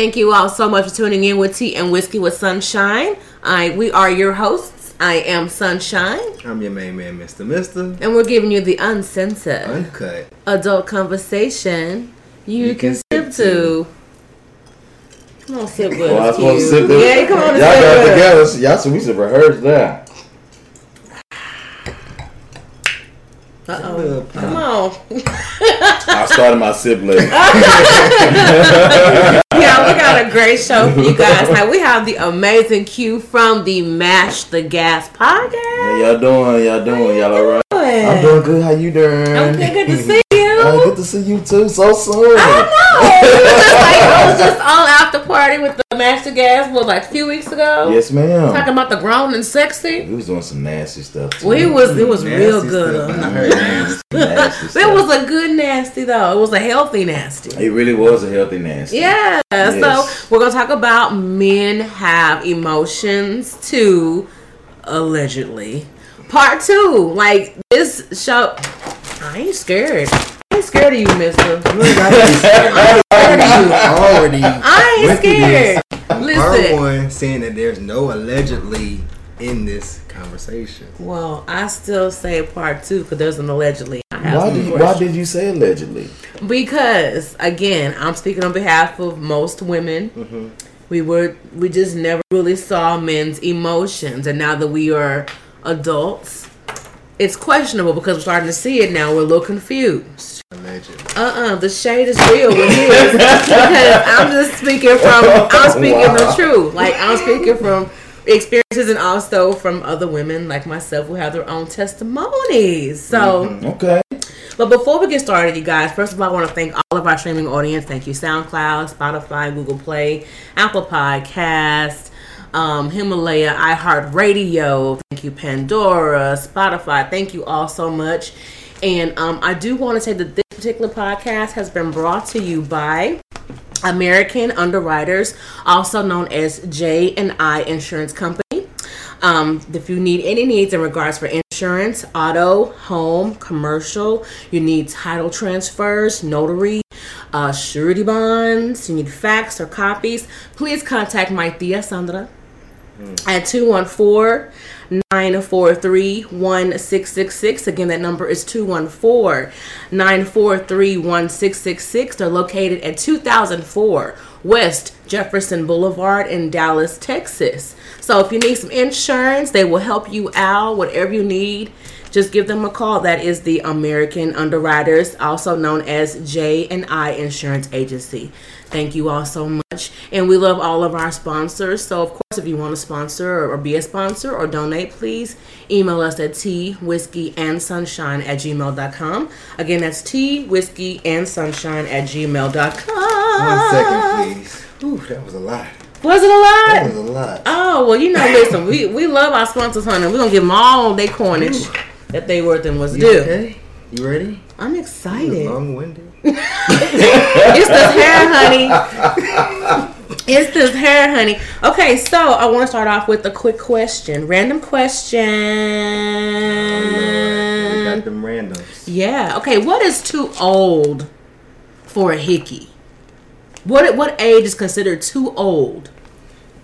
Thank you all so much for tuning in with Tea and Whiskey with Sunshine. I we are your hosts. I am Sunshine, I'm your main man, Mr. Mister. and we're giving you the uncensored Uncut. adult conversation you, You can, can sip to. Come on, sip with Well, us. supposed to Q. sit. Yeah, come on, Y'all got sip it with together. Y'all, so we should rehearse that. Uh-oh. Come on. I started my sip late. yeah, we got a great show for you guys. Now we have the amazing Q from the Mash the Gas podcast. How y'all doing? Y'all doing? Y'all alright? I'm doing good. How you doing? Okay, good to see you. Uh, good to see you too. So soon. I know. We were just like, I was just on after party with the Mash the Gas was like a few weeks ago. Yes, ma'am. Talking about the grown and sexy. We was doing some nasty stuff. Too. Well, it was it was Nasty real good. stuff. I heard that. nasty It was a good nasty though. It was a healthy nasty. It really was a healthy nasty. Yeah. Yes. So we're gonna talk about men have emotions too, allegedly. Part two. Like this show. I ain't scared. I ain't scared of you, Mister. Already. I ain't went through this. scared. Part Listen. one saying that there's no allegedly in this conversation. Well, I still say part two because there's an allegedly. Why did you, why did you say allegedly? Because again, I'm speaking on behalf of most women. Mm-hmm. We were we just never really saw men's emotions, and now that we are adults, it's questionable because we're starting to see it now. We're a little confused. Allegedly. Uh uh the shade is real with his because I'm just speaking from I'm speaking the truth. Like I'm speaking from experiences and also from other women like myself who have their own testimonies. So. Okay. But before we get started, you guys, first of all, I want to thank all of our streaming audience. Thank you, SoundCloud, Spotify, Google Play, Apple Podcast, um, Himalaya, iHeartRadio. Thank you, Pandora, Spotify. Thank you all so much. And um, I do want to say that this particular podcast has been brought to you by American Underwriters, also known as J and I Insurance Company. Um, if you need any needs in regards for insurance, auto, home, commercial, you need title transfers, notary, uh, surety bonds, you need fax or copies, please contact my tia Sandra Mm. at 214 943 1666. Again, that number is 214 943 1666. They're located at 2004 West Jefferson Boulevard in Dallas, Texas. So if you need some insurance, they will help you out, whatever you need. Just give them a call. That is the American Underwriters, also known as J and I Insurance Agency. Thank you all so much. And we love all of our sponsors. So, of course, if you want to sponsor or be a sponsor or donate, please email us at tea, whiskey, and sunshine at gmail.com. Again, that's tea, whiskey, and sunshine at gmail.com. One second, please. Ooh, that was a lot. Was it a lot? That was a lot. Oh, well, you know, listen, we, we love our sponsors, honey. We're going to give them all their coinage that they worth and was You due. okay? You ready? I'm excited. long-winded. It's this hair, honey. It's this hair, honey. Okay, so I want to start off with a quick question. Random question. We got them randoms. Yeah. Okay, what is too old for a hickey? What what age is considered too old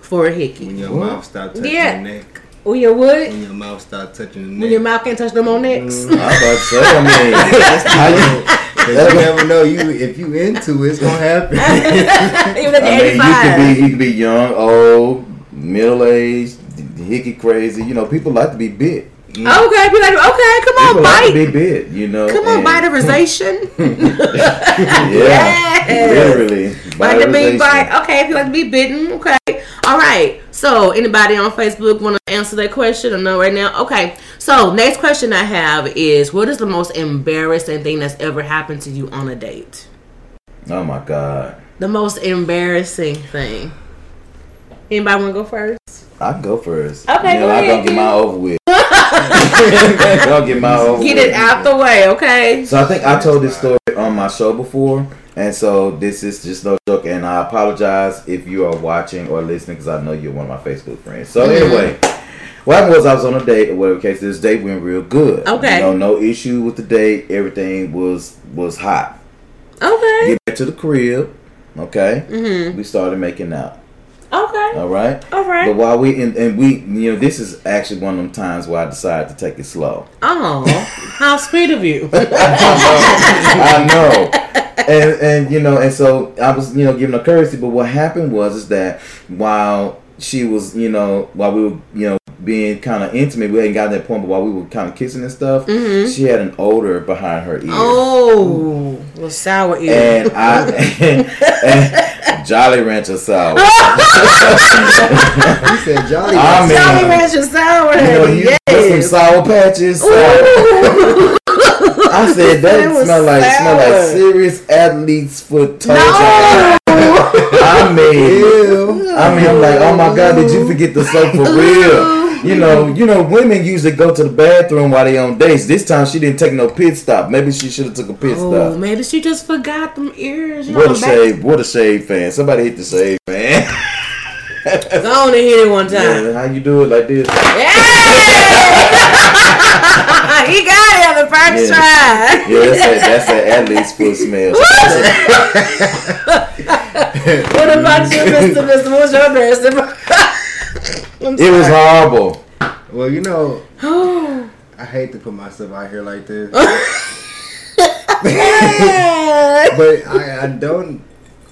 for a hickey? When your What? mouth start touching Yeah. the neck. When your what? When your mouth start touching the neck. When your mouth can't touch them on necks? Mm, I was about to say. I mean, how you? 'Cause you never know. You if you into it, it's gonna happen. Even at the I mean, you 85. could be you could be young, old, middle aged, hickey crazy. You know, people like to be bit. Mm. Okay, be like, okay, come on, People like to bite. be bit. You know, Come on, and- biterization. Yeah, Yes. literally. Like to be Biterization. bite. Okay, if you like to be bitten, okay. All right. So, anybody on Facebook want to answer that question? or know right now. Okay. So, next question I have is, what is the most embarrassing thing that's ever happened to you on a date? Oh my god. The most embarrassing thing. Anybody want to go first? I can go first. Okay, you know, go I ahead, gonna get my over with. Gonna get mine over Get it out the way, okay? So I think I told this story my show before, and so this is just no joke. And I apologize if you are watching or listening because I know you're one of my Facebook friends. So Mm-hmm. anyway, what happened was I was on a date or whatever case. This date went real good. Okay. You know, no issue with the date. Everything was was hot. Okay. Get back to the crib. Okay. Mm-hmm. We started making out. Okay. All right. All But while we and, and we, you know, this is actually one of them times where I decided to take it slow. Oh, how sweet of you. I know. And and you know, and so I was, you know, giving her courtesy, but what happened was is that while she was, you know, while we were, you know, being kind of intimate, we hadn't gotten that point, but while we were kind of kissing and stuff, she had an odor behind her ear. Mm-hmm. Oh, little sour ear. And I and, Jolly Rancher sour. He said Jolly. I Rancher. mean- Jolly Rancher sour. You know, you put some sour patches. I said that smell like smell like serious athlete's foot toe No. I mean, Ew. I mean, I'm like, oh my god, did you forget the soap for real? You know, you know, women usually go to the bathroom while they on dates. This time she didn't take no pit stop. Maybe she should have took a pit Oh, stop. maybe she just forgot them ears. What a back- shave! What a shave fan! Somebody hit the shave fan. Go on and hit it one time. Yeah, how you do it like this? Yeah. he got it on the first Yeah. try. Yeah, that's that. That's that athlete's foot smell. What about you, Mr. Mister? What's your dress? I'm It was horrible. Well, you know, I hate to put myself out here like this, but I, I don't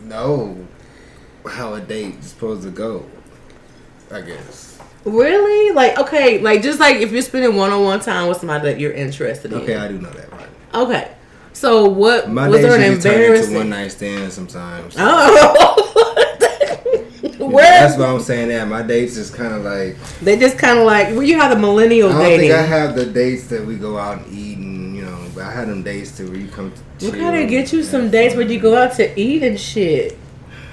know how a date is supposed to go. I guess. really? Like, okay, like just like if you're spending one-on-one time with somebody that you're interested in. Okay, I do know that part. Okay. So what My was dates there an usually turn into embarrassing? one night stands sometimes. Oh. Yeah, Where That's why I'm saying that. My dates is kind of like they just kind of like well, you have the millennial. I millennial don't dating. think I have the dates that we go out and eat and you know. But I had them dates to where you come. To we chill gotta get you some dates where you go out to eat and shit.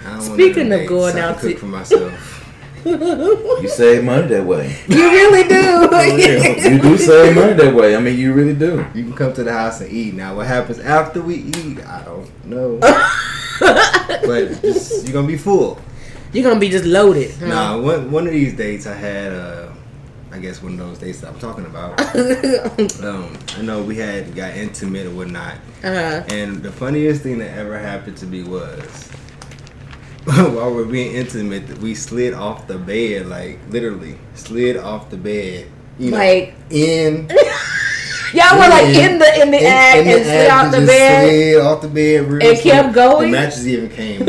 I don't want Speaking of going dates. I out to- cook for myself. You save money that way. You really do. You do save money that way. I mean, you really do. You can come to the house and eat. Now, what happens after we eat, I don't know. but just, you're gonna be full. You're gonna be just loaded. huh? Now, one one of these dates, I had, uh, I guess one of those dates that I'm talking about. um, I know we had got intimate or whatnot, Uh-huh. and the funniest thing that ever happened to me was. While we're being intimate, we slid off the bed, like literally slid off the bed. You know, Like in y'all were like in the in the act in the and slid out the bed. slid off the bed real And kept going? The mattress even came,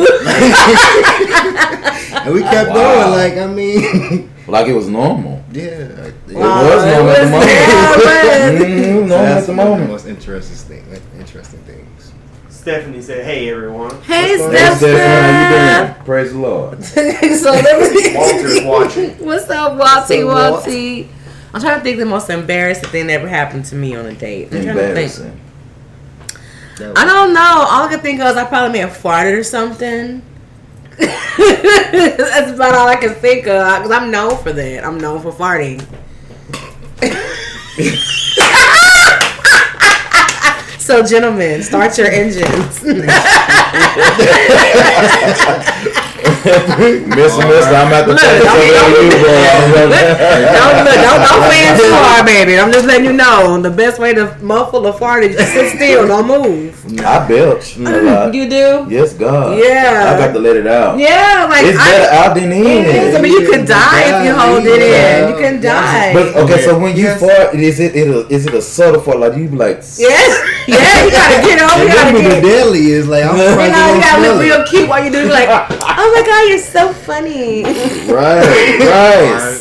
and we kept Wow. going. Like I mean, Like it was normal. yeah, It Wow, was normal at the it moment. was- yeah, it was. Mhm, normal that's at the one of the most interesting thing, interesting things. Stephanie said, "Hey everyone, Hey, What's going Hey, Steph. Stephanie, how you doing? Praise the Lord. so let me. Walter's watching." What's up, Walty? Walt? Walty? I'm trying to think the most embarrassing thing that ever happened to me on a date. I'm trying to think. Embarrassing. I don't know. All I can think of is I probably may have farted or something. That's about all I can think of because I'm known for that. I'm known for farting. so, gentlemen, start your engines. Mister, mister, I'm at the Look, face don't- over you, bro. don't, look, don't, don't fan too hard, baby. I'm just letting you know the best way to muffle a fart is just sit still, don't move. I belch. Mm, you do? Yes, God. Yeah. I got to let it out. Yeah, like It's I, better out than in. It is. I mean, you can die if you hold it in. You can die. But okay, so when you Yes. fart, is it, it a, is it a subtle fart? Like you be like, yes, yeah, you gotta get over. And You gotta then get. the deadly is like I'm You You surprised know, you you don't gotta smell look it. real cute while you do like, oh, oh my god, you're so funny. right, right.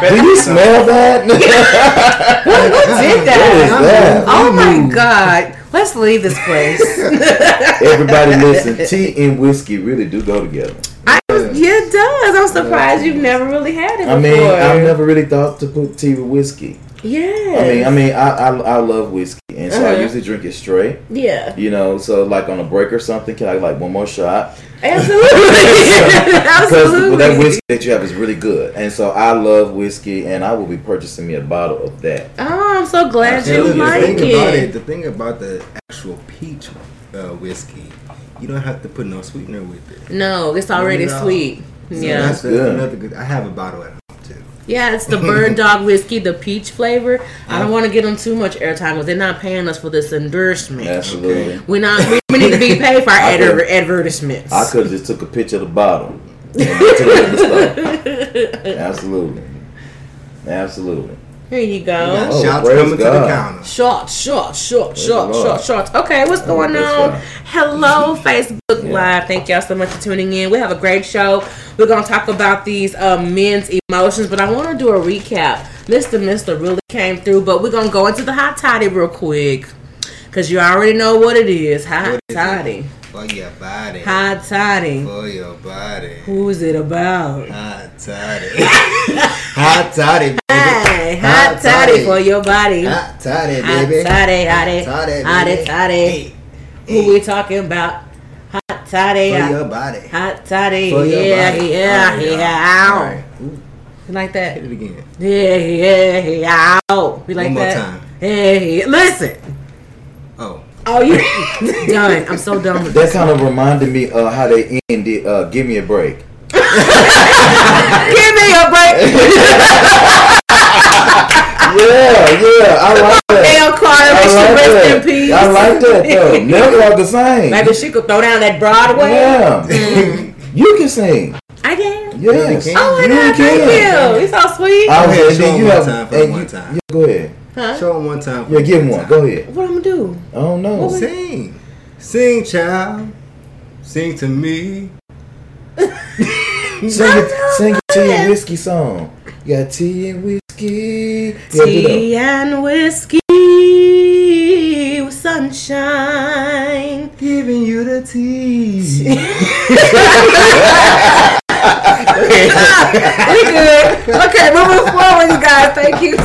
Do you smell that? Who did What is that? that? Oh my god. Let's leave this place. Everybody listen, tea and whiskey really do go together. I does. Yeah, it does. I'm surprised you've never really had it before. I mean, I've never really thought to put tea with whiskey. Yeah. I mean, I mean, I I, I love whiskey, and so I Uh-huh. usually drink it straight. yeah. You know, so like on a break or something, can I like one more shot? Absolutely. Because Absolutely. that whiskey that you have is really good, and so I love whiskey, and I will be purchasing me a bottle of that. Oh, I'm so glad Hey, you look, like the thing it. about it, the thing about the actual peach uh, whiskey, you don't have to put no sweetener with it. No, it's already No. sweet. So Yeah. that's, that's Good. another good. I have a bottle at home too. Yeah, it's the Bird Dog whiskey, the peach flavor. I don't want to give them too much airtime because they're not paying us for this endorsement. Absolutely. Okay. We not we, we need to be paid for our I adver- could- advertisements. I could have just took a picture of the bottle. and went to the liquor store. Absolutely, absolutely. Here you We go. got Oh, shots praise coming to the God. counter. Short, short, short, the short, Lord. short, short. Okay, what's going on? right. Hello, Facebook Yeah. Live. Thank y'all so much for tuning in. We have a great show. We're gonna talk about these um, men's emotions, but I want to do a recap. Mr. Mister really came through, but we're gonna go into the hot toddy real quick because you already know what it is. Hot What is toddy, it? For your body. hot toddy. For your body. Who's it about? Hot toddy. Hot toddy, baby. Hey, hot Hot toddy toddy. for your body. Hot toddy, Hot toddy, hotty, Hot toddy, toddy. Hey, Who we talking about? Hot toddy. For your body. Hot toddy, For your yeah, body. yeah, right, yeah, all ow. right. Like that? Hit it again. Yeah, yeah, yeah, ow. You like One more that? time. Hey, listen. Oh. Oh, you done? I'm so done with That this. kind of reminded me of how they ended. Uh, Give me a break. Give me a break. Yeah, yeah, I like that. Nell Carter, I like rest that. in peace. I like that though. Never walk the same. Maybe she could throw down that Broadway. Yeah, you can sing. I can. Yes, can. Oh my you God, thank you. He's so sweet. I Go ahead, show then you one have, time for and one you- time. Yeah, go ahead. Huh? Show him one time. Yeah, give him one one. time. Go ahead. What I'm gonna do? I don't know. Sing. Sing, child. Sing to me. Sing it, sing it to your whiskey song. You got tea and whiskey. Yeah, Tea and whiskey with sunshine. Giving you the tea. we good. Okay, moving forward, you guys. Thank you.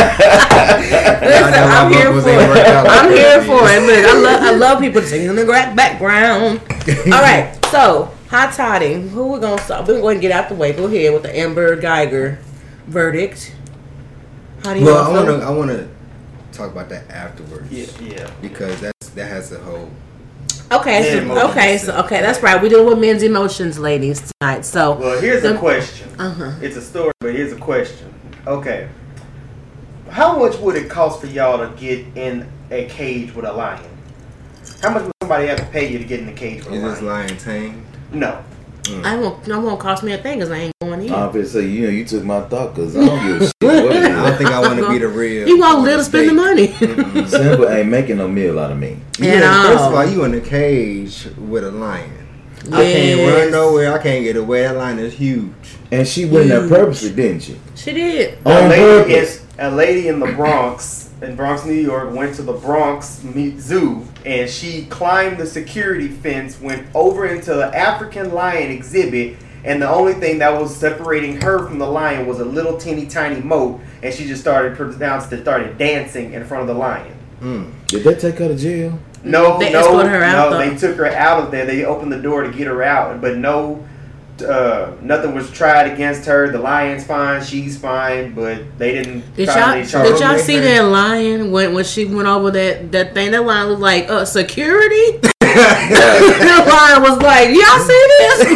Listen, I'm here for it. worked out like I'm here for it. Look, I love I love people singing in the gra- background. All right, so hot toddy. Who we gonna start? We're going to get out the way. Go ahead with the Amber Guyger verdict. How do you well, I want want to. I want to talk about that afterwards. Yeah, yeah. Because that's that has a whole. Okay, so, okay, so okay, that's right. We're dealing with men's emotions, ladies, tonight. So, Well, here's the- a question. Uh-huh. It's a story, but here's a question. Okay. How much would it cost for y'all to get in a cage with a lion? How much would somebody have to pay you to get in the cage with Is a this lion? lion tame? No. Mm. I won't. That won't cost me a thing because I ain't going in. I'm gonna say, you know, you took my thought because I don't give a shit what it I don't think I want to be the real. you won't or live spend the steak. money. Mm-hmm. Simba ain't making no meal out of me. You At in- First of all, you in a cage with a lion. I can't run nowhere. I can't get away. That lion is huge. And she went there Huge. purposely, didn't she? She did. A On lady, purpose. Is, a lady in the Bronx, in Bronx, New York, went to the Bronx Zoo and she climbed the security fence, went over into the African lion exhibit, and the only thing that was separating her from the lion was a little teeny tiny moat, and she just started pronounced it started dancing in front of the lion. Mm. Did that take her to jail? No, They no, escorted her out, no. though. They took her out of there. They opened the door to get her out, but no, uh, nothing was tried against her. The lion's fine, she's fine, but they didn't Did y'all any did y'all see Mason. that lion when when she went over that that thing? That lion looked like uh security. the lion was like, y'all see this?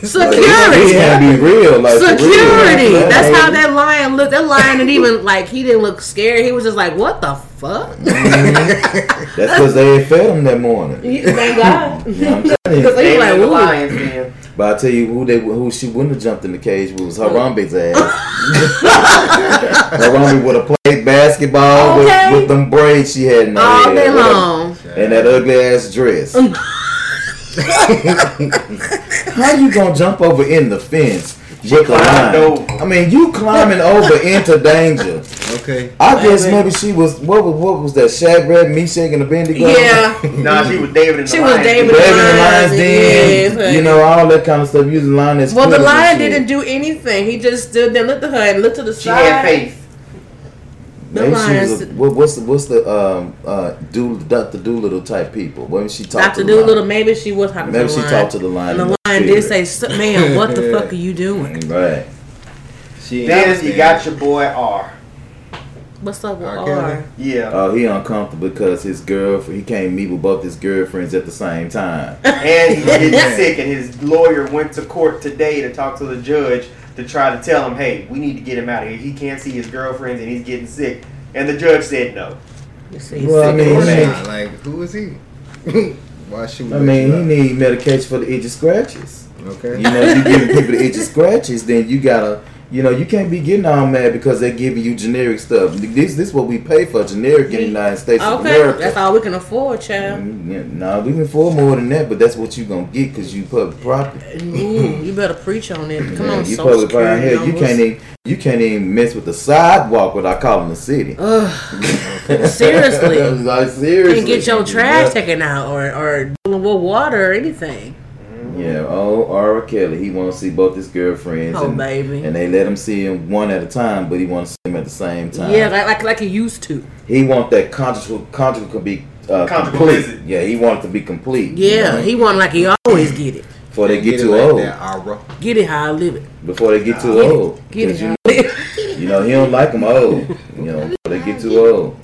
He security. had to be real, like for real. Security. That's how that lion looked. That lion didn't even like. He didn't look scared. He was just like, "What the fuck?" That's because they fed him that morning. Thank God. You know what I'm Because saying? he They like, the "Ooh." lions, man. But I tell you who they who she wouldn't have jumped in the cage with was Harambe's ass. Harambe would have played basketball Okay. with, with them braids she had in her all head. day with her- long. And that ugly ass dress. How you gonna jump over in the fence with the climbed line? over. I mean, you climbing over into danger. Okay. I guess maybe she was what was what was that Shadrach, Meshach, and Abednego? Yeah. Nah, she was David and the She was Lion. David David the and the Lions, Lions yes, Den, you know, all that kind of stuff. Using lion as Well, the lion didn't do anything. He just stood there, looked at her, and looked to the She side. She had faith. The Maybe she was a, what, what's the what's the um uh do Dr. Doolittle type people? Maybe she talked Dr. to the. Doolittle, maybe she was talking Maybe to she the lion. talked to the lion. And the in lion did say, "Man, what the fuck are you doing? Right. She ain't Then you got your boy R. What's up with R. R?" Yeah. Oh, he uncomfortable because his girlfriend. He can't meet with both his girlfriends at the same time. and he's getting sick, and his lawyer went to court today to talk to the judge to try to tell him, hey, we need to get him out of here. He can't see his girlfriends, and he's getting sick. And the judge said no. You see, he's Well, I sick mean, of he it. may- Nah, like who is he? Why should we? I mean, you he need medication for the itchy scratches. Okay. You know, you giving people the itchy scratches, then you gotta, you know, you can't be getting all mad because they're giving you generic stuff. This, this is what we pay for generic in the United States of Okay, America. that's all we can afford, child. Mm, yeah, nah, we can afford more than that, but that's what you gonna get because you public property. Ooh, you better preach on it. Come Yeah, on, you social public property here. You can't even you can't even mess with the sidewalk without calling the city. Ugh, seriously. like seriously, can't get your Yeah. trash taken out or or dealing with water or anything. Yeah, oh, R. Kelly, he want to see both his girlfriends, Oh, and, baby. and they let him see him one at a time, but he want to see them at the same time. Yeah, like like like he used to. he want that conjugal conjugal could be uh, Conjugal complete. Yeah, he want it to be complete. you Yeah, know, he wasn't like he always get it. before they get, it too like old. That, Ara. Get it how I live it. Before they get too Get old, it. Get it 'Cause how you I live it. You know, he don't like them old. You know, before they get too old.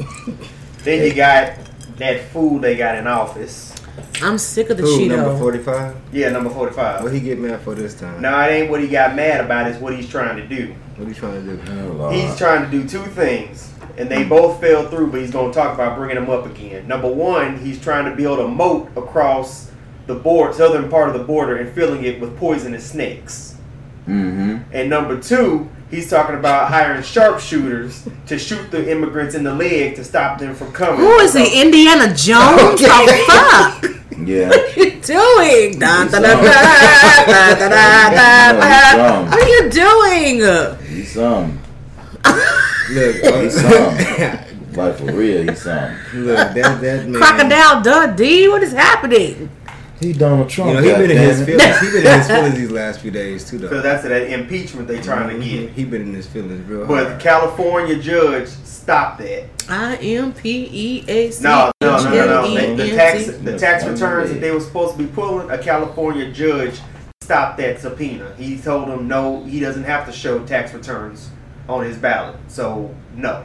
Then you got that fool they got in office. I'm sick of the Who number forty five? Yeah, number 45. What he get mad for this time? No, it ain't what he got mad about, it's what he's trying to do. What he trying to do? Oh, He's trying to do two things, and they both fell through, but he's going to talk about bringing them up again. Number one, he's trying to build a moat across the board, southern part of the border, and filling it with poisonous snakes. Mm-hmm. And number two, he's talking about hiring sharpshooters to shoot the immigrants in the leg to stop them from coming. Who is he? Indiana Jones? Oh fuck! Yeah. What are you doing? Da, da, da, da, da, da, da, da, No, da. What are you doing? He's some. Look, He's some. Like for real, he's some. look, that that man. Crocodile Dundee? What is happening? He Donald Trump. You know, he been in his feelings. He been in his feelings these last few days too, So though. that's that impeachment they trying to mm-hmm. get. He been in his feelings real But the. California judge stopped that. I M P E A C. No, no, no, no, no. The, the tax, the tax returns that they were supposed to be pulling, a California judge stopped that subpoena. He told them no, he doesn't have to show tax returns on his ballot. So no.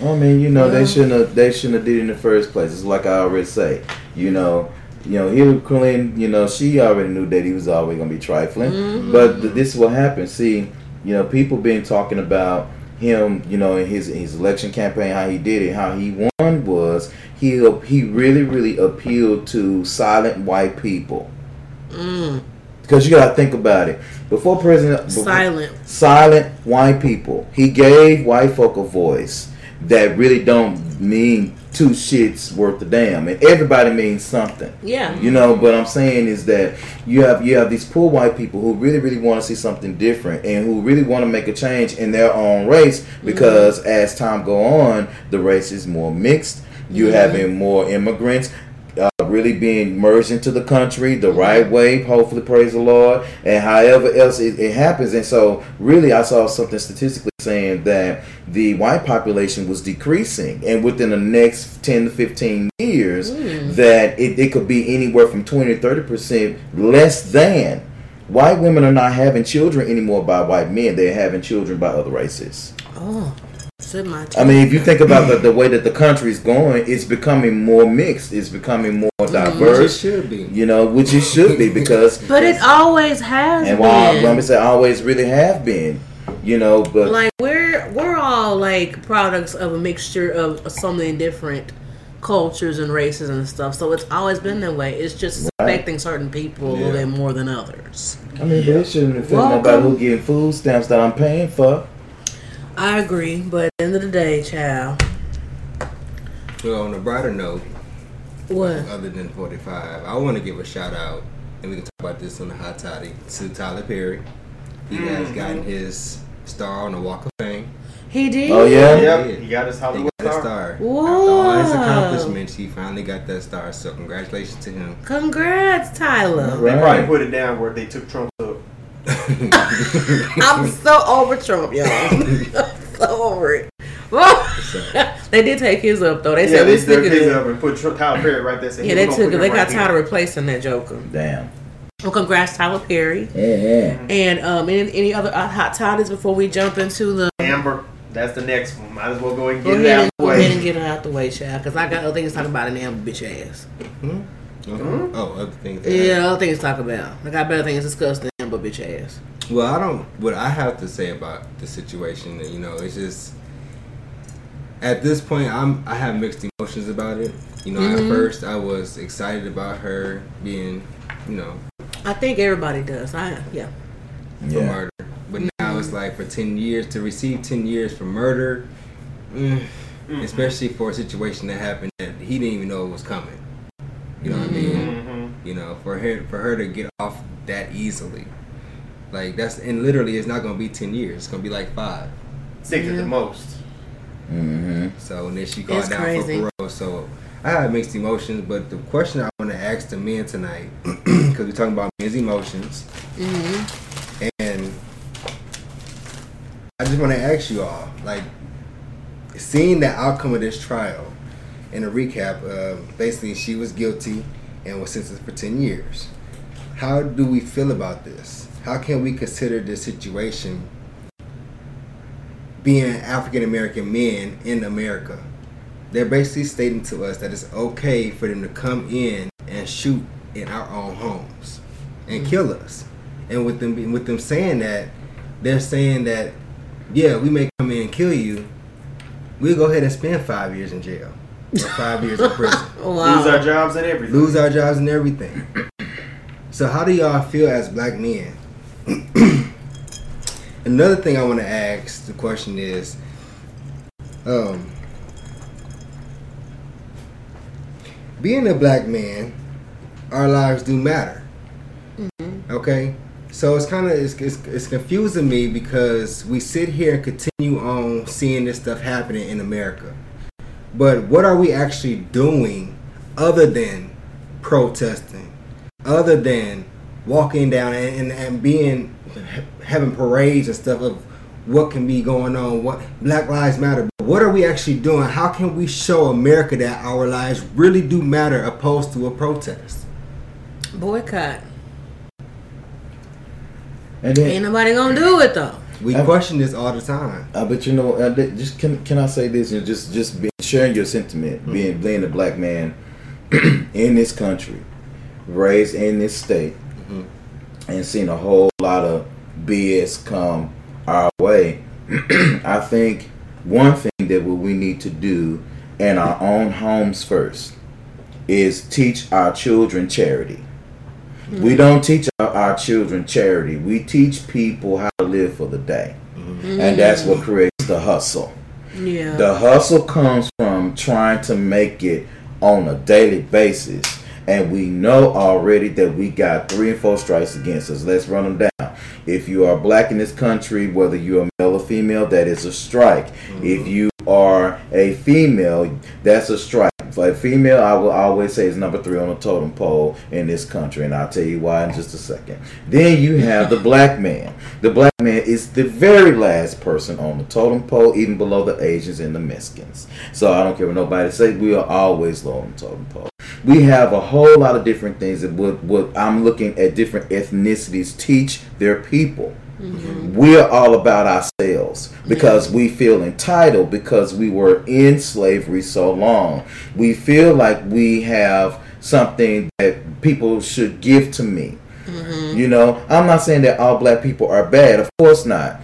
I mean, you know, Yeah. they shouldn't have. They shouldn't have did it in the first place. It's like I already say. You know, you know, Hillary Clinton. You know, she already knew that he was always gonna be trifling. Mm-hmm. But th- this is what happened. See, you know, people been talking about him. You know, in his his election campaign, how he did it, how he won was he he really really appealed to silent white people. Mm, Because you gotta think about it. Before President before- silent. silent white people. He gave white folk a voice that really don't mean two shits worth a damn, and everybody means something. Yeah. You know, but I'm saying is that you have you have these poor white people who really really want to see something different and who really want to make a change in their own race mm-hmm. because as time go on, the race is more mixed. You're mm-hmm. having more immigrants. Really being merged into the country the mm-hmm. right way hopefully praise the lord and however else it, it happens. And so really i saw something statistically saying that the white population was decreasing and within the next 10 to 15 years mm. that it, it could be anywhere from 20 to 30 percent less than. White women are not having children anymore by white men. They're having children by other races. Oh. I mean, if you think about the, the way that the country's going, it's becoming more mixed. It's becoming more Which it diverse. should be. You know, which it should be because. but it always has and while been. let me say, always really have been. You know, but like we're we're all like products of a mixture of so many different cultures and races and stuff. So it's always been that way. It's just Right. affecting certain people a little bit more than others. I mean, but it shouldn't affect Welcome. nobody who getting food stamps that I'm paying for. I agree, but at the end of the day, child, Well, on a brighter note, what? other than 45, I want to give a shout out, and we can talk about this on the hot toddy, to Tyler Perry. He has mm-hmm. gotten his star on the Walk of Fame. He did. Oh, yeah? Yep, Yeah. he got his He Hollywood got a star. star. Whoa. After all his accomplishments, he finally got that star. So congratulations to him. Congrats, Tyler. They Right. probably put it down where they took Trump up. I'm so over Trump, y'all. I'm so over it. Whoa. they did take his up though. They yeah, said they we stick took his up and put Tyler Perry right there. Said, Yeah, they took him They right got here." tired of replacing that Joker. Damn. Well, congrats, Tyler Perry. Mm-hmm. And um, any, any other uh, hot topics before we jump into the? Amber. That's the next one. Might as well go ahead and Go get it ahead, out and, the go ahead and way. get it out the way, child. Because I got other things to talk about in the Amber bitch ass. Hmm? Okay. Oh, other things. Yeah, other things to talk about. I got better things to discuss than Amber bitch ass. Well, I don't. What I have to say about the situation, you know, it's just at this point, I'm I have mixed emotions about it. You know, Mhm. at first I was excited about her being, you know, I think everybody does. I yeah. for Yeah. murder, but now it's like for ten years to receive ten years for murder, mm, Mhm. especially for a situation that happened that he didn't even know it was coming. You know what I mean? You know, for her for her to get off that easily, like that's and literally it's not gonna be ten years. It's gonna be like five. Six at the most. Mm-hmm. So and then she called down crazy. for parole. So I have mixed emotions, but the question I want to ask the men tonight, because we're talking about men's emotions, Mm-hmm. and I just want to ask you all, like, seeing the outcome of this trial, in a recap, uh, basically she was guilty and was sentenced for ten years. How do we feel about this? How can we consider this situation being African American men in America? They're basically stating to us that it's okay for them to come in and shoot in our own homes and mm. kill us. And with them with them saying that, they're saying that, yeah, we may come in and kill you. We'll go ahead and spend five years in jail or five years in prison Wow. Lose our jobs and everything. lose our jobs and everything. So how do y'all feel as black men? Another thing I want to ask the question is, um, being a black man, our lives do matter. Okay, so it's kind of it's, it's, it's confusing me because we sit here and continue on seeing this stuff happening in America, but what are we actually doing other than protesting, other than walking down and, and, and being having parades and stuff of what can be going on, what Black Lives Matter. What are we actually doing? How can we show America that our lives really do matter opposed to a protest? Boycott. And then, Ain't nobody gonna do it though. We Um, question this all the time. uh, but you know, uh, just can can I say this? And just just be, sharing your sentiment, Mm-hmm. being being a black man in this country, raised in this state, Mhm. and seen a whole lot of BS come our way. I think one thing that what we need to do in our own homes first is teach our children charity. We don't teach our, our children charity. We teach people how to live for the day. And that's what creates the hustle. Yeah. The hustle comes from trying to make it on a daily basis. And we know already that we got three and four strikes against us. Let's run them down. If you are black in this country, whether you're a male or female, that is a strike. If mm-hmm. you are a female, that's a strike. For a female, I will always say is number three on the totem pole in this country, and I'll tell you why in just a second. Then you have the black man. The black man is the very last person on the totem pole, even below the Asians and the Mexicans. So I don't care what nobody say, we are always low on the totem pole. We have a whole lot of different things that what, what I'm looking at different ethnicities teach their people. Mm-hmm. We're all about ourselves because we feel entitled because we were in slavery so long. We feel like we have something that people should give to me. Mm-hmm. You know, I'm not saying that all black people are bad. Of course not.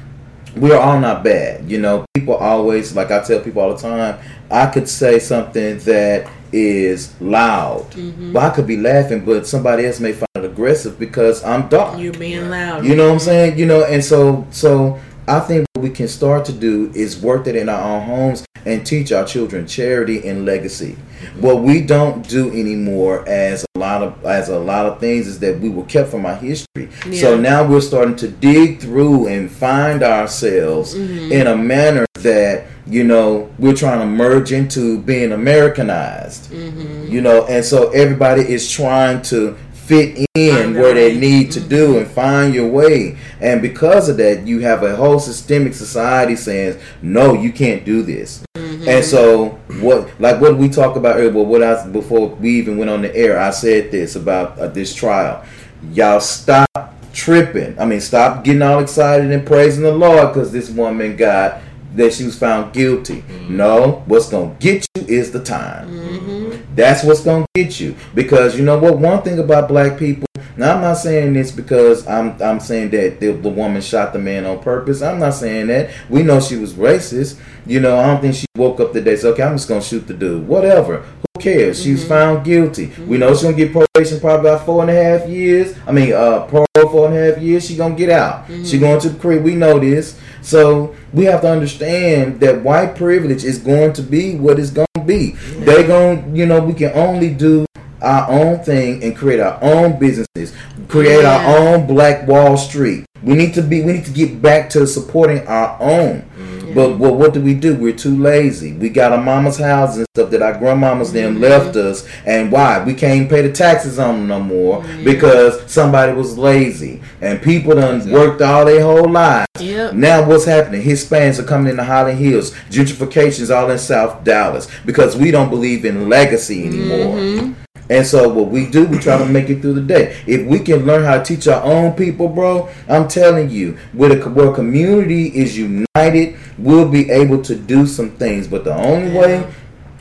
We're all not bad. You know, people always, like I tell people all the time, I could say something that is loud, mm-hmm. but I could be laughing, but somebody else may find it aggressive because I'm dark. You're being loud. You know what I'm mm-hmm. saying? You know, and so so I think what we can start to do is work that in our own homes and teach our children charity and legacy. What we don't do anymore as a lot of as a lot of things is that we were kept from our history. So now we're starting to dig through and find ourselves mm-hmm. in a manner that you know we're trying to merge into being Americanized. You know, and so everybody is trying to fit in where they need to do and find your way. And because of that, you have a whole systemic society saying, "No, you can't do this." And so, what, like what we talked about earlier, what I before we even went on the air, I said this about uh, this trial. Y'all stop tripping. I mean, stop getting all excited and praising the Lord because this woman got that she was found guilty. Mm-hmm. No, what's gonna get you is the time. Mm-hmm. That's what's gonna get you because you know what? One thing about black people. Now I'm not saying this because I'm I'm saying that the, the woman shot the man on purpose. I'm not saying that. We know she was racist. You know, I don't think she woke up the day said, "Okay, I'm just gonna shoot the dude." Whatever. Who cares? She was mm-hmm. found guilty. Mm-hmm. We know she's gonna get probation probably about four and a half years. I mean, uh, parole four and a half years. She gonna get out. Mm-hmm. She going to the crib. We know this. So we have to understand that white privilege is going to be what it's gonna be. They going you know, we can only do our own thing and create our own businesses, create Yeah. our own Black Wall Street. We need to be. We need to get back to supporting our own. Mm-hmm. But what what do we do? We're too lazy. We got our mama's houses and stuff that our grandmamas them mm-hmm. left us, and why we can't pay the taxes on them no more mm-hmm. because somebody was lazy and people done worked all their whole lives. Yep. Now what's happening? Hispanics are coming into Highland Hills. Gentrification's all in South Dallas because we don't believe in legacy anymore. And so what we do, we try to make it through the day. If we can learn how to teach our own people, bro, I'm telling you, where the where a community is united, we'll be able to do some things. But the only way,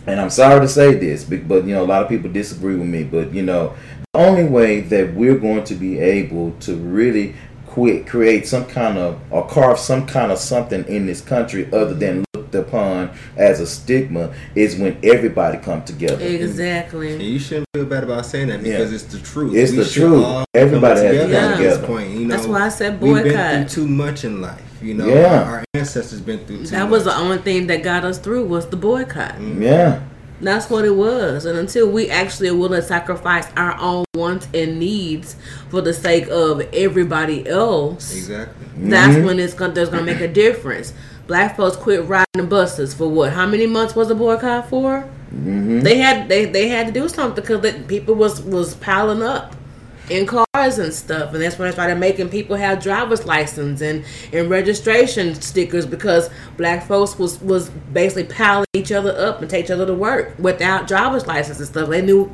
and I'm sorry to say this, but, but you know a lot of people disagree with me, but you know the only way that we're going to be able to really quit create some kind of or carve some kind of something in this country other than looked upon as a stigma is when everybody come together. And Exactly. you shouldn't feel bad about saying that Yeah. because it's the truth. It's we the truth. Everybody come has together. to come at this together. point. You know, That's why I said boycott. We've been boycott. through too much in life. You know, Yeah. our ancestors been through too That much. was the only thing that got us through was the boycott. Yeah. That's what it was. And until we actually are willing to sacrifice our own wants and needs for the sake of everybody else, exactly. that's Mm-hmm. when it's gonna there's gonna make a difference. Black folks quit riding the buses for what? How many months was the boycott for? Mm-hmm. They had they, they had to do something because people was was piling up in cars and stuff, and that's when they started making people have driver's license and and registration stickers because black folks was was basically piling each other up and take each other to work without driver's license and stuff. They knew.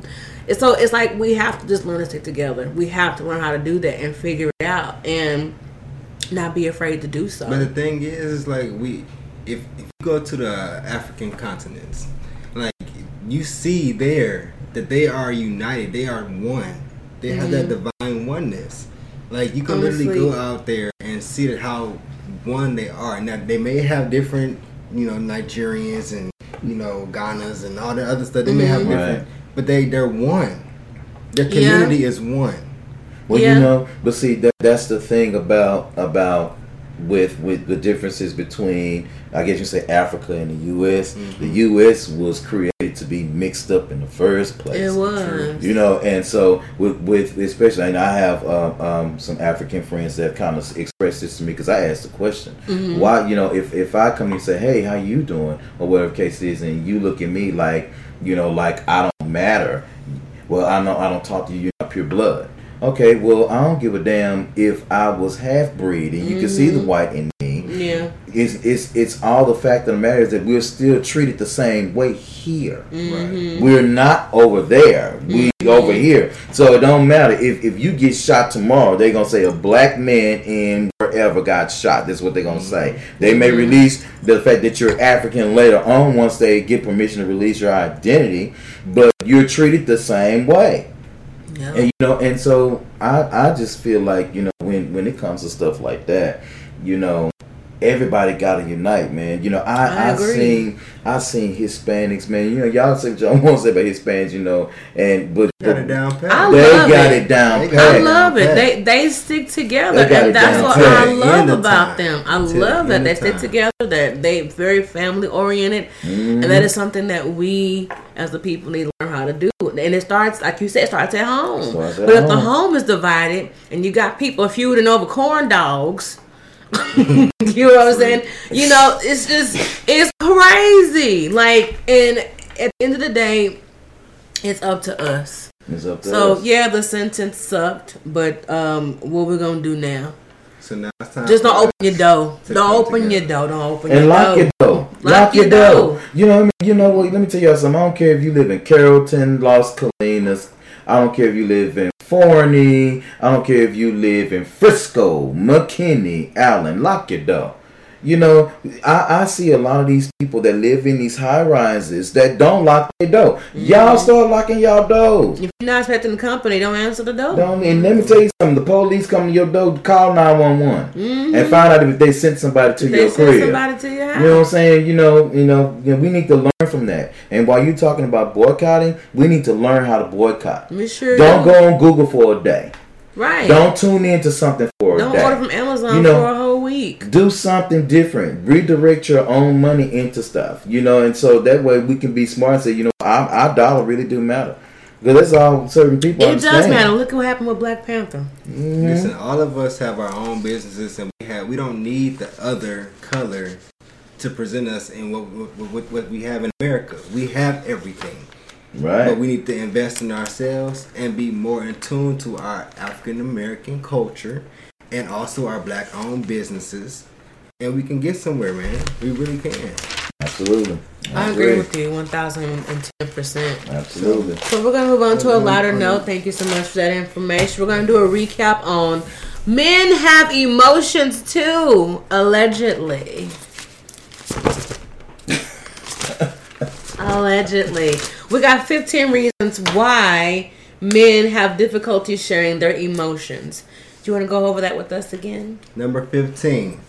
So it's like we have to just learn to stick together. We have to learn how to do that and figure it out and not be afraid to do so. But the thing is, is like we, if, if you go to the African continents, like you see there that they are united, they are one. They have that divine oneness. Like you can literally go out there and see that how one they are. Now they may have different, you know, Nigerians and you know Ghanas and all the other stuff. They may have Mhm. different, Right. but they they're one. Their Yeah. community is one. Well, Yeah. you know, but see, that, that's the thing about about with with the differences between, I guess you say Africa and the U.S. Mm-hmm. The U.S. was created to be mixed up in the first place. it was. You know, and so with, with especially, and I have um, um, some African friends that kind of expressed this to me because I asked the question, Mm-hmm. why, you know, if if I come and say, hey, how you doing, or whatever case is, and you look at me like, you know, like I don't matter. Well, I know I don't talk to you. You're not pure blood. Okay, well, I don't give a damn if I was half breed and you can see the mm. white in me. Yeah. It's, it's it's all the fact of the matter is that we're still treated the same way here. Mm-hmm. We're not over there. We mm-hmm. over here. So it don't matter if if you get shot tomorrow, they're gonna say a black man in wherever got shot. That's what they're gonna say. They may mm-hmm. release the fact that you're African later on once they get permission to release your identity, but you're treated the same way. Yeah. And you know, and so I I just feel like you know when when it comes to stuff like that, you know, everybody got to unite, man. You know, I I I, seen I seen Hispanics, man. You know, y'all say John won't say about Hispanics, you know, and but Got it down pat. I they love got it. it, down They pat. I love it. They they stick together, They and that's what pat. I Till the love about time. them. I Till love that they of stick together. That they very family oriented, and that is mm-hmm. something that we as the people need to learn how to do. And it starts, like you said, it starts at home. Starts at but if the home. home is divided and you got people feuding over corn dogs. you know what I'm saying? You know, it's just it's crazy. Like, and at the end of the day, it's up to us. It's up to So us. So yeah, the sentence sucked, but um, what we're gonna do now? So now it's time. Just don't open your door. Don't open together. your door. Don't open and your lock door. your door. Lock your door. You know, what I mean? you know what? Let me tell you something. I don't care if you live in Carrollton, Las Colinas. I don't care if you live in Forney. I don't care if you live in Frisco, McKinney, Allen. Lock your door. You know, I, I see a lot of these people that live in these high rises that don't lock their door. Y'all start locking y'all doors. If you're not expecting the company, don't answer the door. Don't, and let me tell you something. The police come to your door, call 911 and find out if they sent somebody to Mm-hmm. They your send crib. somebody to your house. You know what I'm saying? You know, you know, we need to learn from that. And while you're talking about boycotting, we need to learn how to boycott. We sure Don't do. go on Google for a day. Right. Don't tune into something for a Don't day. order from Amazon You know- for a whole week. Do something different. Redirect your own money into stuff. You know, and so that way we can be smart and say, you know, our, our dollar really do matter. Because that's all certain people It does matter. Look at what happened with Black Panther. Mhm. Listen, all of us have our own businesses, and we have we don't need the other color to present us in what what, what, what we have in America. We have everything, Right. but we need to invest in ourselves and be more in tune to our African American culture and also our black-owned businesses, and we can get somewhere, man. We really can. Absolutely. I agree with you 1010%. Absolutely. So we're going to move on to a lighter note. Thank you so much for that information. We're going to do a recap on men have emotions too, allegedly. allegedly. We got 15 reasons why men have difficulty sharing their emotions. Do you want to go over that with us again? Number fifteen.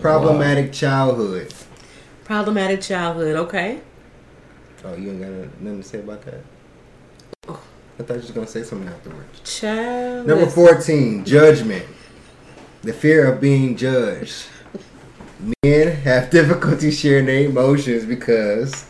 Problematic childhood. Problematic childhood, okay? Oh, you ain't got nothing to say about that? Oh. I thought you was gonna say something afterwards. Child. Number 14, judgment. The fear of being judged. Men have difficulty sharing their emotions because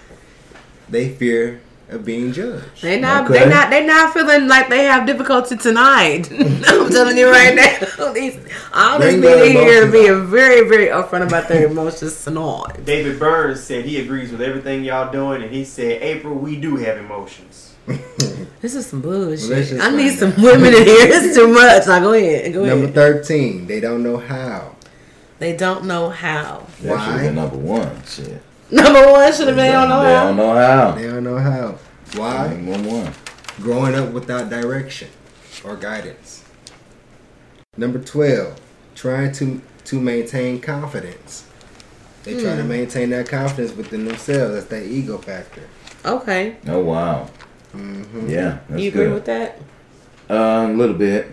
they fear of being judged. They not Okay. they not they not feeling like they have difficulty tonight. I'm telling you right now. These all these Bring men here being very, very upfront about their emotions tonight. David Burns said he agrees with everything y'all doing, and he said, "April, we do have emotions." This is some Well, bullshit. just I need find some women in here. It's too much. Now go ahead. Go Number ahead. 13, they don't know how. They don't know how. That should Why? number one. Shit. Number one should have been they don't know They how. don't know how. They don't know how. Why? One one. Growing up without direction or guidance. Number 12, trying to, to maintain confidence. They try Hmm. to maintain that confidence within themselves. That's that ego factor. Okay. Oh wow. hmm Yeah, that's you agree good. with that? Um, a little bit.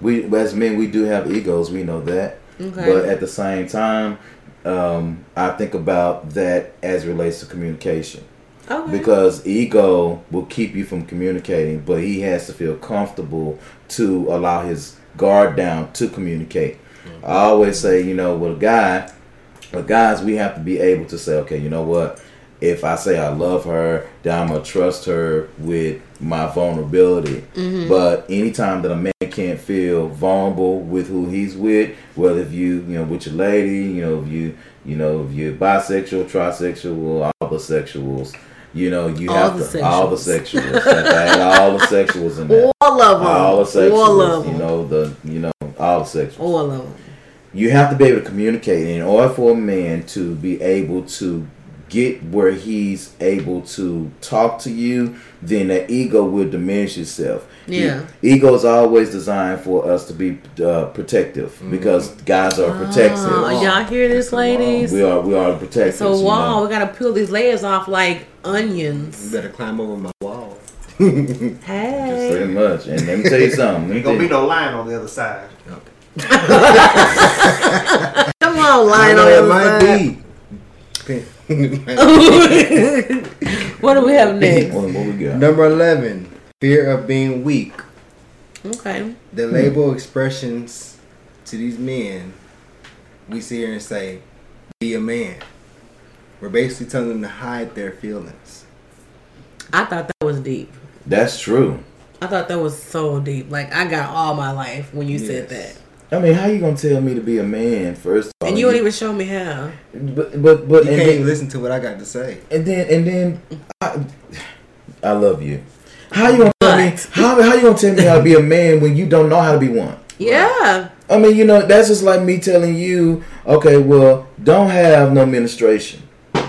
We as men, we do have egos. We know that. Okay. But at the same time, um, I think about that as it relates to communication. okay. Because ego will keep you from communicating, but he has to feel comfortable to allow his guard down to communicate. I always say, you know, with a guy, but guys, we have to be able to say, okay, you know what? If I say I love her, then I'm gonna trust her with my vulnerability. Mm-hmm. But anytime that a man can't feel vulnerable with who he's with, whether if you, you know, with your lady, you know, if you, you know, if you're bisexual, trisexual, all the sexuals, you know, you All have the to all the sexuals. sexuals. Have to add all the sexuals in there. all of them. All the sexuals. All of them. You know the, you know, all the sexuals all of them. you have to be able to communicate in order for a man to be able to get where he's able to talk to you then that ego will diminish itself Yeah. E- ego is always designed for us to be uh, protective because guys are protective Oh, y'all hear this, ladies? we are we are protective So you wow, know. we gotta peel these layers off like onions. You onions. better climb over my wall. pretty Hey, much and let me tell you something let Ain't gonna be no line on the other side. come on, lying I on know the it might be. Side. what do we have next? what, what we got Number 11, fear of being weak. Okay. The hmm. label expressions to these men, we sit here and say, be a man. We're basically telling them to hide their feelings. I thought that was deep. that's true I thought that was so deep. Like I got all my life when you said that. I mean, how you gonna tell me to be a man first? Of all, And you don't even show me how. But but but You can't then, even listen to what I got to say. and then and then I, I love you. How you gonna tell me how how you gonna tell me how to be a man when you don't know how to be one? Yeah. I mean, you know, that's just like me telling you, okay, well, don't have no ministration.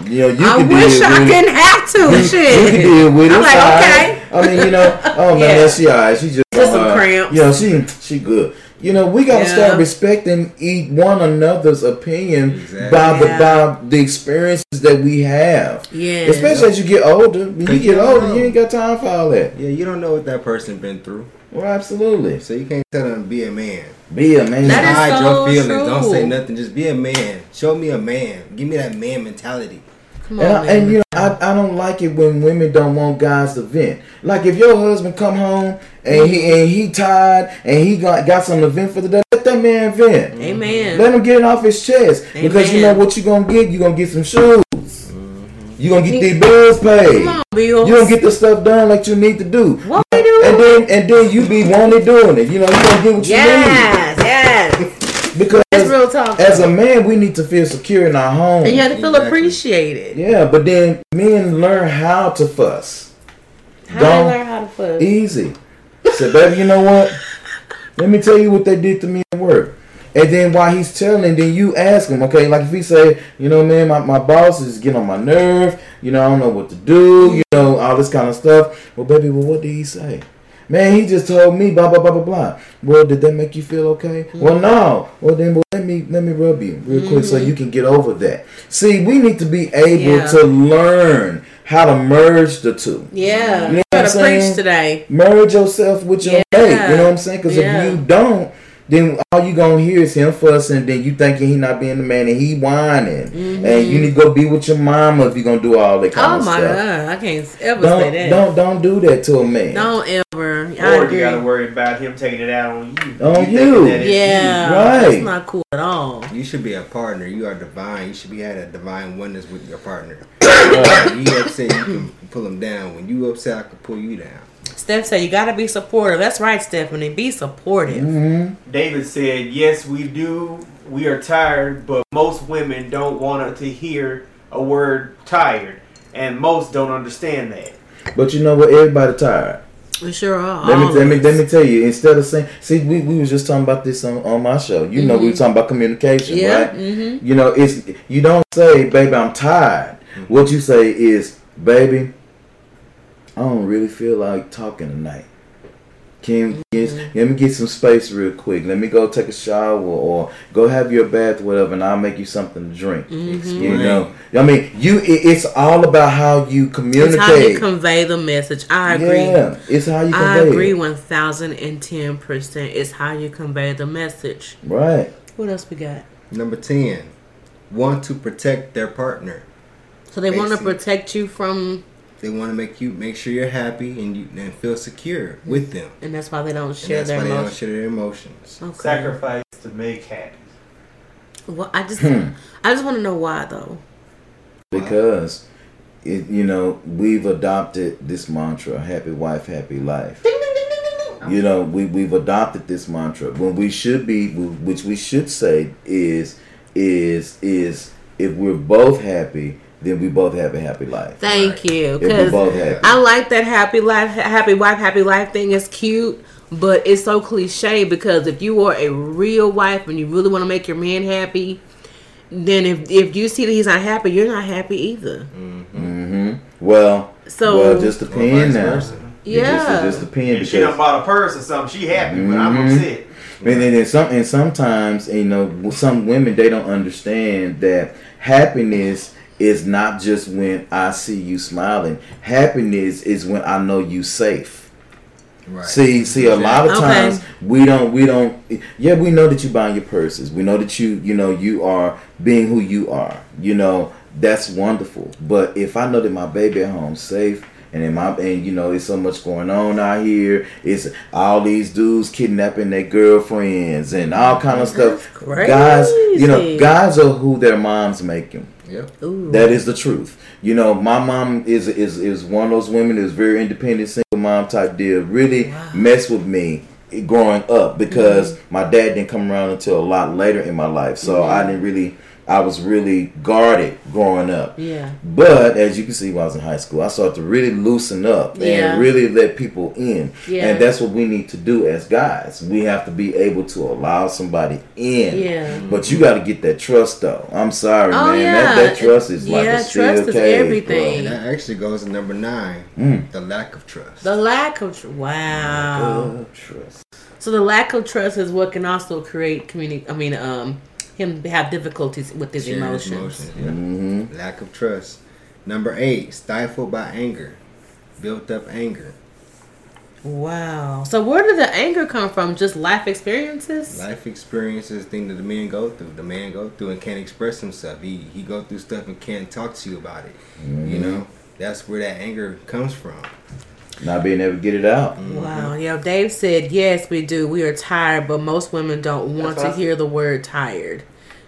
You know, you I can wish deal I with it. didn't have to. You, you can deal with it. I'm It's like, alright. okay. I mean, you know, oh man, Yeah. that's she alright. She just Just some uh, cramps. You know, she she good. You know, we gotta Yeah. start respecting each one another's opinion Exactly. by the Yeah. by the experiences that we have. Yeah. Especially as you get older. When you get you older, know. you ain't got time for all that. Yeah, you don't know what that person been through, Well, absolutely. so you can't tell them be a man. Be a man. That is Hide so your feelings. Don't say nothing. Just be a man. Show me a man. Give me that man mentality. Come And, I, on, and you know, I, I don't like it when women don't want guys to vent. Like if your husband come home and he and he tired and he got got some to vent for the day, let that man vent. Mm-hmm. Amen. Let him get it off his chest because you know what you're gonna get. You're gonna get some shoes. Mm-hmm. You gonna get these bills paid. On, Bills. You gonna get the stuff done like you need to do. What we do? And then and then you be wanting doing it. You know you gonna get what you Yes, yes. need because That's real talk. as a man we need to feel secure in our home. and you have to feel Exactly. appreciated. Yeah, but then men learn how to fuss. How do Don't- I learn how to fuss? Easy. Say, baby, you know what? Let me tell you what they did to me at work. And then while he's telling, then you ask him, okay? Like if he say, you know, man, my, my boss is getting on my nerve. You know, I don't know what to do. You know, all this kind of stuff. Well, baby, well, what did he say? Man, he just told me blah blah blah blah blah. Well, did that make you feel okay? Well, no. Well, then well, let me let me rub you real quick so you can get over that. See, we need to be able Yeah. to learn how to merge the two Yeah. You know what I'm saying? preach today. merge yourself with your Yeah. mate. You know what I'm saying? Because Yeah. if you don't, then all you gonna hear is him fussing. Then you thinking he not being the man, and he whining. And you need to go be with your mama if you gonna do all that kind Mm-hmm. Oh my god, I can't ever Don't say that. don't don't do that to a man. Don't ever. I Or agree. you gotta worry about him taking it out on you. On thinking you. that it's Yeah, Right. that's not cool at all. You should be a partner. You are divine. You should be at a divine oneness with your partner. when you upset, you can pull them down. When you upset, I can pull you down. Steph said you gotta be supportive. That's right, Stephanie. Be supportive. hmm David said, "Yes, we do. We are tired, but most women don't want to hear a word tired, and most don't understand that." But you know what? Everybody tired. We sure are. Let me, let me let me tell you. Instead of saying, see, we, we was just talking about this on, on my show. You know, we were talking about communication, Mm-hmm. Yeah. right? Mm-hmm. You know, it's you don't say, "Baby, I'm tired." What you say is, "Baby, I don't really feel like talking tonight. Can yes, let me get some space real quick. Let me go take a shower or go have your bath, whatever, and I'll make you something to drink. Mm-hmm. You know, I mean, you. It, it's all about how you communicate. It's communicate. how you convey the message. I agree. Yeah, it's how you I convey. agree it. one thousand and ten percent. It's how you convey the message. Right. What else we got? Number ten, want to protect their partner. So they want to protect you from, They want to make you make sure you're happy and you and feel secure with them. and that's why they don't And share that's their why they don't emotions. share their emotions. Okay. Sacrifice to make happy. Well, I just, Hmm. I just want to know why though. Because it, you know we've adopted this mantra: "Happy wife, happy life." Ding, ding, ding, You know we we've adopted this mantra when we should be, which we should say is is is if we're both happy, then we both have a happy life. Thank Right. you, If we're because both happy, I like that happy life, happy wife, happy life thing. is cute, but it's so cliche because if you are a real wife and you really want to make your man happy, then if if you see that he's not happy, you're not happy either. hmm well, So well, just Or depends vice now. versa. It just, yeah, it just depends If she done because bought a purse or something, she happy, but I'm Mhm. upset. And then and some and sometimes you know some women they don't understand that happiness is not just when I see you smiling. Happiness is when I know you safe. Right. See, see, a lot of Okay. times we don't, we don't. Yeah, we know that you buying your purses. We know that you, you know, you are being who you are. You know, that's wonderful. But if I know that my baby at home safe, and in my, and you know, there's so much going on out here. It's all these dudes kidnapping their girlfriends and all kind of stuff. That's Guys, you know, guys are who their moms make them. Yep. Ooh. That is the truth. You know, my mom is is is one of those women who's very independent, single mom type deal. Really Wow. mess with me growing up because mm-hmm. my dad didn't come around until a lot later in my life. So I didn't really I was really guarded growing up. Yeah. But as you can see, when I was in high school, I started to really loosen up Yeah. and really let people in. Yeah. And that's what we need to do as guys. We have to be able to allow somebody in. Yeah. But you got to get that trust, though. I'm sorry, Oh, man. yeah. That, that trust is like Yeah, a steel trust is cage, everything. And that actually goes to number nine, Mm. the lack of trust. The lack of tr- Bro. wow. Uh, trust. So the lack of trust is what can also create community. I mean, um, him have difficulties with his Sharing his emotions. yeah. hmm Lack of trust. Number eight, stifled by anger, built up anger. Wow. So where did the anger come from? Just life experiences? Life experiences, thing that the man go through. The man go through and can't express himself. He he go through stuff and can't talk to you about it. You know, that's where that anger comes from. Not being able to get it out. Wow. Yeah, Dave said, yes, we do. We are tired, but most women don't want That's to what I hear the word tired.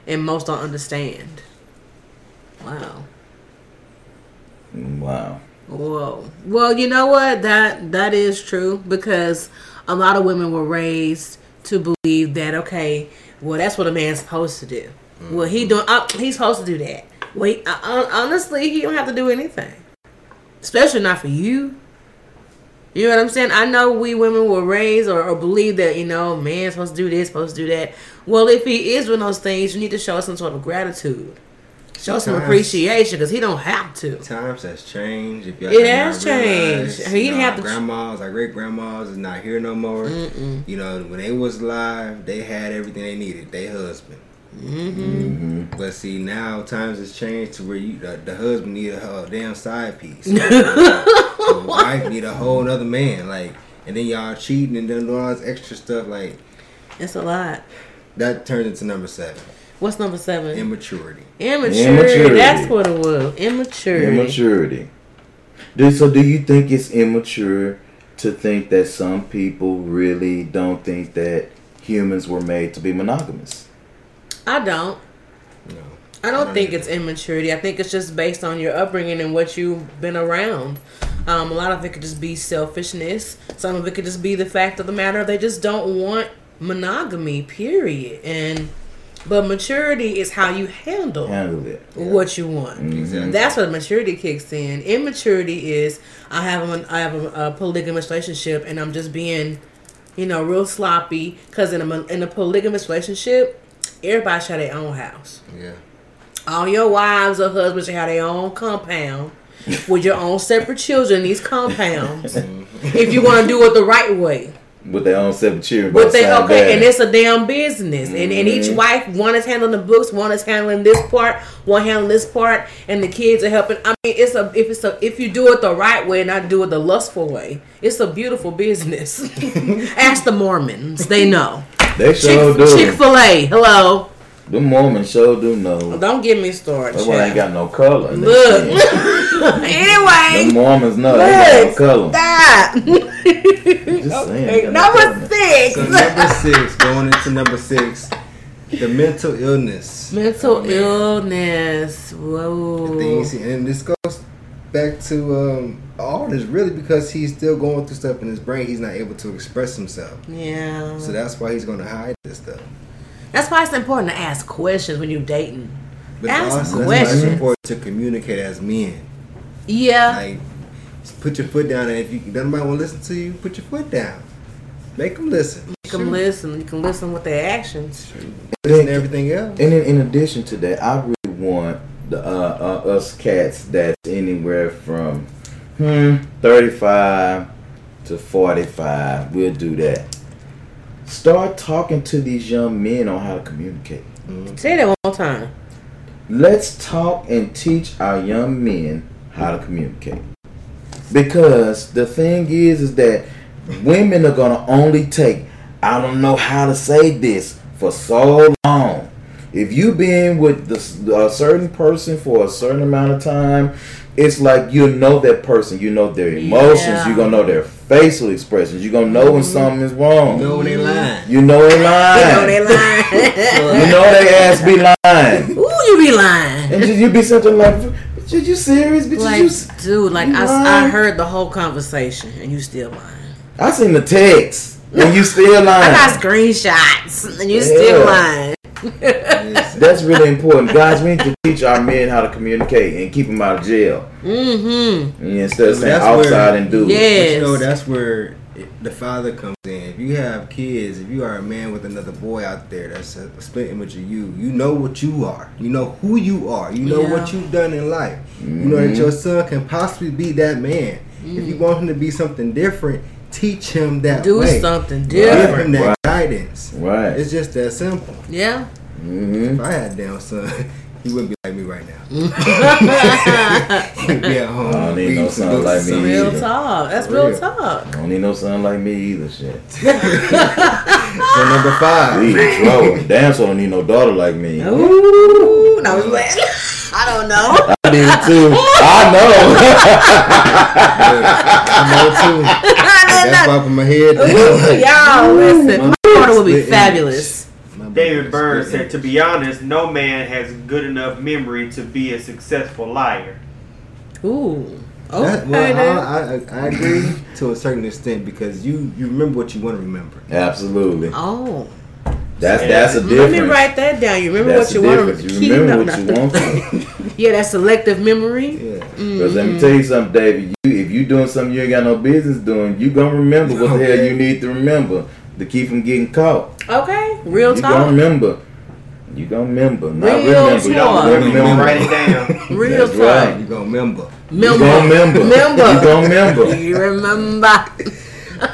And most don't understand. Wow. Wow. Whoa. Well, you know what? That that is true because a lot of women were raised to believe that okay, well that's what a man's supposed to do. Well, he doing uh, he's supposed to do that. Wait, uh, honestly, he don't have to do anything, especially not for you. You know what I'm saying? I know we women were raised or, or believe that you know man's supposed to do this, supposed to do that. Well, if he is doing those things, you need to show some sort of gratitude, show some Sometimes- appreciation because he don't have to. Times has changed. If y'all It has changed. He you didn't know, have to- grandmas, our great grandmas is not here no more. You know, when they was alive, they had everything they needed. They husband. Hmm But see, now times has changed to where you the, the husband need a, whole damn side piece. the wife need a whole other man. Like, and then y'all cheating and doing all this extra stuff. Like It's a lot. that turns into number seven, What's number seven? immaturity. Immaturity. Immaturity. That's what it was. Immaturity. Immaturity. Do, so, do you think it's immature to think that some people really don't think that humans were made to be monogamous? I don't. You know, I don't I think don't it's immaturity. I think it's just based on your upbringing and what you've been around. Um, a lot of it could just be selfishness. Some of it could just be the fact of the matter they just don't want monogamy. Period. And but maturity is how you handle Handle it. what you want. Exactly. That's what maturity kicks in. Immaturity is I have a, I have a, a polygamous relationship and I'm just being, you know, real sloppy. Because in a in a polygamous relationship, everybody should have their own house. yeah. All your wives or husbands should have their own compound with your own separate children in these compounds. if you want to do it the right way. With their own separate children. But they okay, daddy. and it's a damn business, and and each Mhm. wife one is handling the books, one is handling this part, one handling this part, and the kids are helping. I mean, it's a if it's a if you do it the right way, and not do it the lustful way, it's a beautiful business. Ask the Mormons, they know. They sure do. Chick Fil A, hello. the Mormons sure do know. Don't get me started. That one ain't got no color. in Look. anyway, The Mormons know they got no Look, color. stop. Just saying. Okay, got no color. number six. So number six, going into number six, the mental illness. Mental Oh, man. illness. The Whoa. things, and this goes back to um, all this really because he's still going through stuff in his brain. He's not able to express himself, Yeah. so that's why he's going to hide this stuff. That's why it's important to ask questions when you're dating. But Ask also, that's why it's important to communicate as men. Yeah. Like, put your foot down, and if you nobody want to listen to you, put your foot down. Make them listen. You can listen. You can listen with their actions. Listen to everything else. And in, in addition to that, I really want the uh, uh, us cats that's anywhere from hmm, 35 to 45. We'll do that. Start talking to these young men on how to communicate. Say that one more time. Let's talk and teach our young men how to communicate. Because the thing is, is that women are gonna only take, I don't know how to say this for so long. If you've been with the, a certain person for a certain amount of time, it's like you know that person. You know their emotions. Yeah. You're gonna know their facial expressions. You're gonna know when mm-hmm. something is wrong. You know when they lying. You know they lying. You know they lying. You know they ass be lying. Ooh, you be lying. And just, you be something like, bitch, are you serious? Bitch, Like, you, dude, like you I, I heard the whole conversation and you still lying. I seen the text. and you still lying. I got screenshots, and you Yeah. still lying. Listen, That's really important, guys. We need to teach our men how to communicate and keep them out of jail. Mm-hmm. Instead of saying That's where- outside and do. Yeah. it. But you know, that's where the father comes in. If you have kids, if you are a man with another boy out there that's a split image of you, you know what you are. You know who you are. You know Yeah. what you've done in life. You know that Mhm. your son can possibly be that man. If you want him to be something different, teach him that Do way. something Give him different. that Right. Guidance. Right. It's just that simple. Yeah. Mm-hmm. If I had a damn son, he wouldn't be like me right now. He'd be at home. I don't need no son like me something. Real either. talk. That's real real. talk. I don't need no son like me either. Shit. So number five. We in trouble. Damn, so don't need no daughter like me. Ooh. No, I don't know. I need too. I know. I know too. That's why from my head. Y'all, listen. My would be fabulous. David Byrne said, "To be honest, no man has good enough memory to be a successful liar." Ooh. Okay. That, well. I, I, I agree to a certain extent because you you remember what you want to remember. Absolutely. oh. That's that's a different. Let me write that down. You remember That's what you want difference. to You remember what you want to. Yeah, that selective memory. Yeah. Mm. Because let me tell you something, David. You, if you doing something you ain't got no business doing, you gonna remember what the hell you need to remember to keep from getting caught. Okay. Real time. you gonna talk. remember. You gonna remember. Not Real remember. We You talk. don't remember. remember. Write it down. Real That's talk. right. You gonna remember. You gonna remember. Remember. You gonna remember. You remember.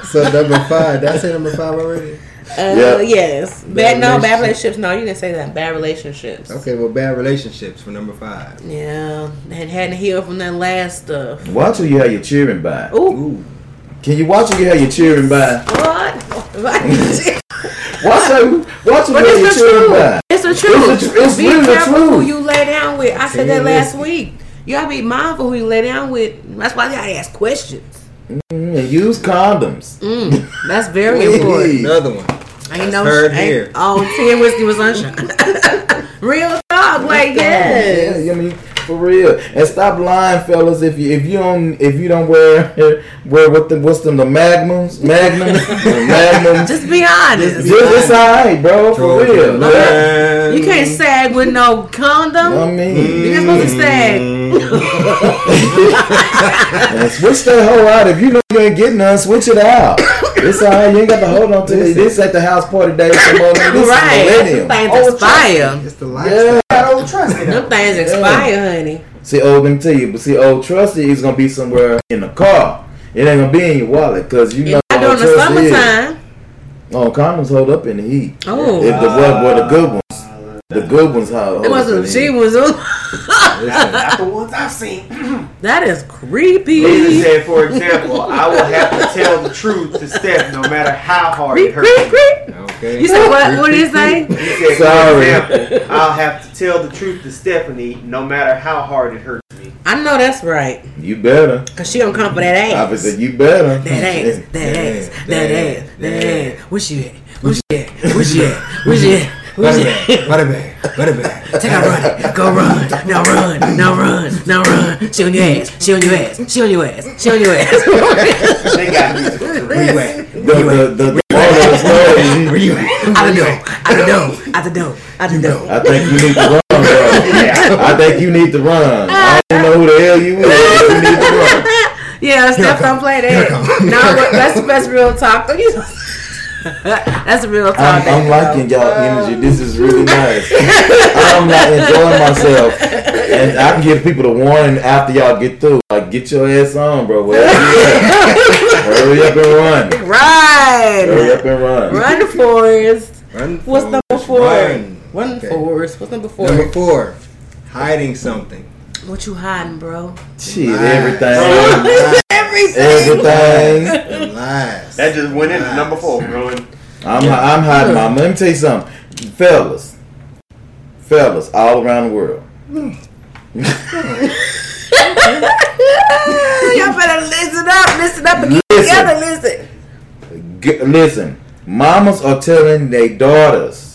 So number five. Did I say number five already? Uh, Yeah. Yes. Bad, Bad no, bad relationships. No, you didn't say that. Bad relationships. Okay, well, bad relationships for number five. Yeah. And hadn't healed from that last stuff. Watch who you have your cheering by. Ooh. Ooh. Can you watch who you have your cheering by? What? Watch who. Watch who you But it's the cheering truth. by. It's the truth. It's the tr- it's be really the careful who you lay down with. I said that last week. You gotta be mindful who you lay down with. That's why you gotta ask questions. Mm, and use condoms. Mm, that's very important. Another one. Ain't no heard ain't- here. Oh, ten whiskey was sunshine. Real talk, like yes. Yeah, I mean, for real. And stop lying, fellas. If you if you don't if you don't wear wear what the what's them the magnums magnums the magnums. Just be honest. Just, it's alright, bro. For Trojan real. man. You can't sag with no condom. I mean, You're not supposed to sag. switch that hoe out. If you know you ain't getting none, switch it out. It's alright. You ain't got to hold on to this. This at the house party day. Some. This right. is Them millennium. things Oh, expire. It's the lifestyle. Yeah. I don't trust it. Them things expire, honey. See, old them tell you, but see, old trusty is gonna be somewhere in the car. It ain't gonna be in your wallet because you know Not old during the trusty is. summertime. Oh, condoms hold up in the heat. Oh. If the what were the good ones, the good ones hold. It hold must up in the she heat. was on. Listen, Not the ones I've seen. That is creepy. David said, for example, I will have to tell the truth to Steph no matter how hard it hurts. creep, creep. okay. You said what? What did he say? He said, Sorry. for example, I'll have to tell the truth to Stephanie no matter how hard it hurts me. I know that's right. You better. Cause she gonna come for that ass. Obviously, you better. That ass, that That ass, ass, that that ass, ass, that that ass. Where she at? Where she at? Where she at? Where she at? Where Butter she bag, at? butter bag, butter bag. Take a run. Go run. Now run. Now run. Now run. She on your ass. She on your ass. She on your ass. She on your ass. They got music. Where you at? The, the, the, the moral of the story Where is, you at? Out the door. Out the door. Out the door. Out the door. I think you need to run, bro. Yeah. I think you need to run. I don't know who the hell you is. You need to run. Yeah, Steph don't play that. No, but that's that's real talk. Don't you- That's a real talk. I'm, I'm liking y'all energy. This is really nice. I'm not enjoying myself, and I can give people the warning after y'all get through. Like, get your ass on, bro. Wherever you at. Hurry up and run. Hurry up and run. Run, Forrest. Run, What's number four? Run. Run, Okay. Forrest. What's number four? Number four, hiding something. What you hiding, bro? Shit, Lies. everything. Lies. Everything. Lies. That just went into number four, bro. I'm I'm hiding my. Let me tell you something, fellas, fellas, all around the world. Y'all better listen up, listen up, and get Listen. together. Listen. G- listen, mamas are telling their daughters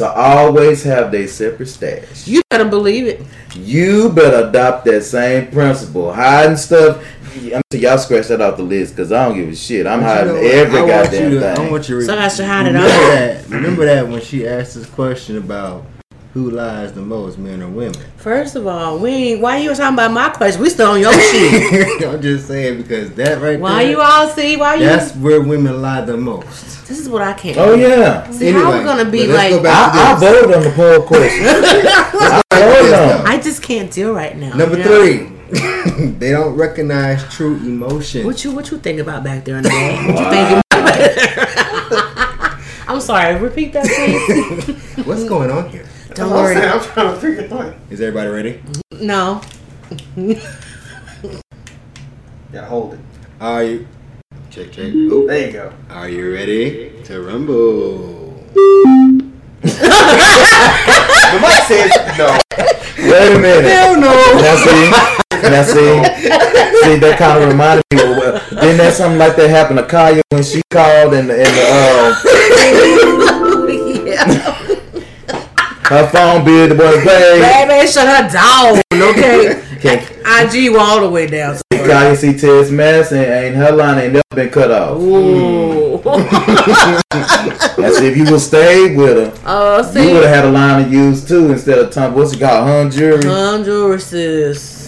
to always have their separate stash. You better believe it. You better adopt that same principle. Hiding stuff, I'm so y'all scratch that off the list because I don't give a shit. I'm But you hiding know what? every I want goddamn you to, I thing. want you to So I should hide it remember all. Remember that when she asked this question about who lies the most, men or women. First of all, we ain't, why you talking about my question? We still on your shit. I'm just saying because that right Why there, you all see? Why you? That's where women lie the most. this is what I can't. oh yeah, See how we gonna be but let's go like? I, I voted on the poll question. I voted on. it. I just can't deal right now. Number you know? three, they don't recognize true emotion. What you what you think about back there in the bed? What you thinking? I'm sorry. Repeat that, please. What's going on here? Don't I'm, saying, worry. I'm trying to figure it out. Is everybody ready? No. Yeah, hold it. Are you? Check, check. Oh, There you go. are you ready to rumble? The mic says no. Wait a minute. Hell no! Now see, now see, see that kind of reminded me. Of, well, didn't that something like that happen to Kaya when she called and the, and the uh, her phone bill the boy paid. Baby, shut her down, okay? IG all the way down. So Kaya see Ted's mess and, her line ain't never been cut off. Ooh. That's if you would stay with her. Oh, You see. would have had a line to use too instead of time. What's it called? Hun jury. Honduras. Hun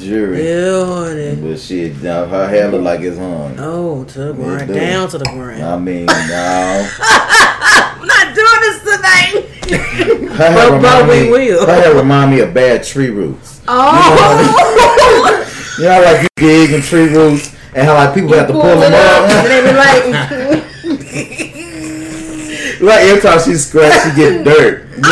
jury. Yeah, honey. But shit, now her hair look like it's hung. Oh, to the ground. do. Down to the ground. I mean, no. I'm not doing this tonight. Her hair But- but we me. will. Her hair remind me of bad tree roots. Oh. You know, how, like you dig in tree roots, and how like people have to pull Pull them up. and they be like, Like every time she scratch, she get dirt. You know?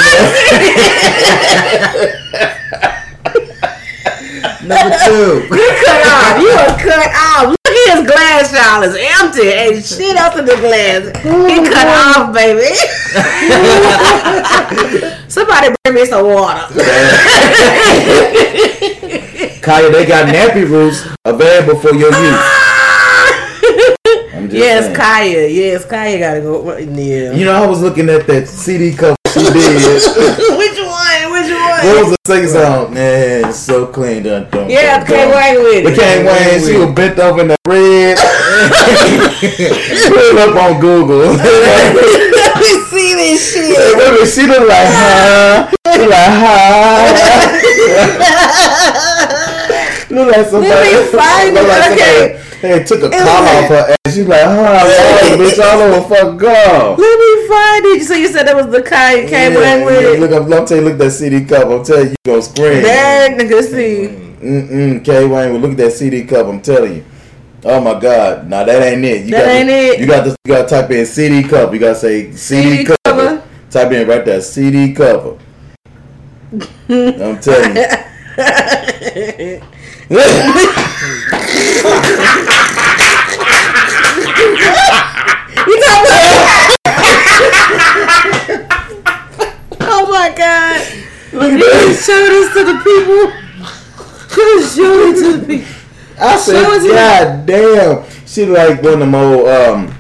Number two. you cut off. You are cut off. Look at his glass, y'all. It's empty. Ain't shit else in the glass. He cut off, baby. Somebody bring me some water. Kaya, they got nappy roots available for your use. Ah! Just yes, saying. Kaya. Yes, Kaya gotta go. Yeah. You know, I was looking at that CD cover she did. Which one? Which What one? was the second song? Man, it's so clean. Dun, dun, Yeah, dun, Kay dun. Wayne with The it. Kane Wayne, she was bent over in the red. Put it up on Google. Let me see this shit. Baby, she look like, huh? She like, huh? Look like somebody. Let me find look it. like Okay. somebody- They took a collar off her ass. She's like, huh? Bitch, all over fuck me find it. So you said that was the Kay Kay Wayne with it. Look up, I'm telling you, look at that CD cover. I'm telling you, you gonna scream. That nigga see. Mm-mm, K Wayne, look at that CD cover. I'm telling you. Oh my God! Nah, that ain't it. You That got ain't to, it. You got to, you got to type in CD cover. You got to say CD, CD cover. cover. Type in right there, CD cover. I'm telling you. You talking about? oh my god! You can show this to the people. Show it to the people. I said, Show it to God damn. She like one of them old, um,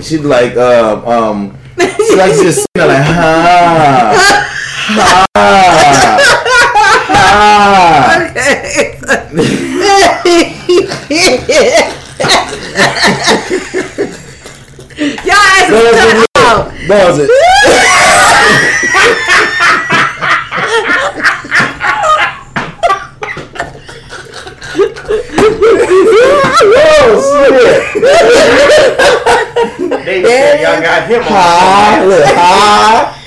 she like, um, um, she like just sitting there like, ha, ha. Y'all ass That is was cut it. Out. That was it. oh shit! They said y'all got him Ha, on. look, ha.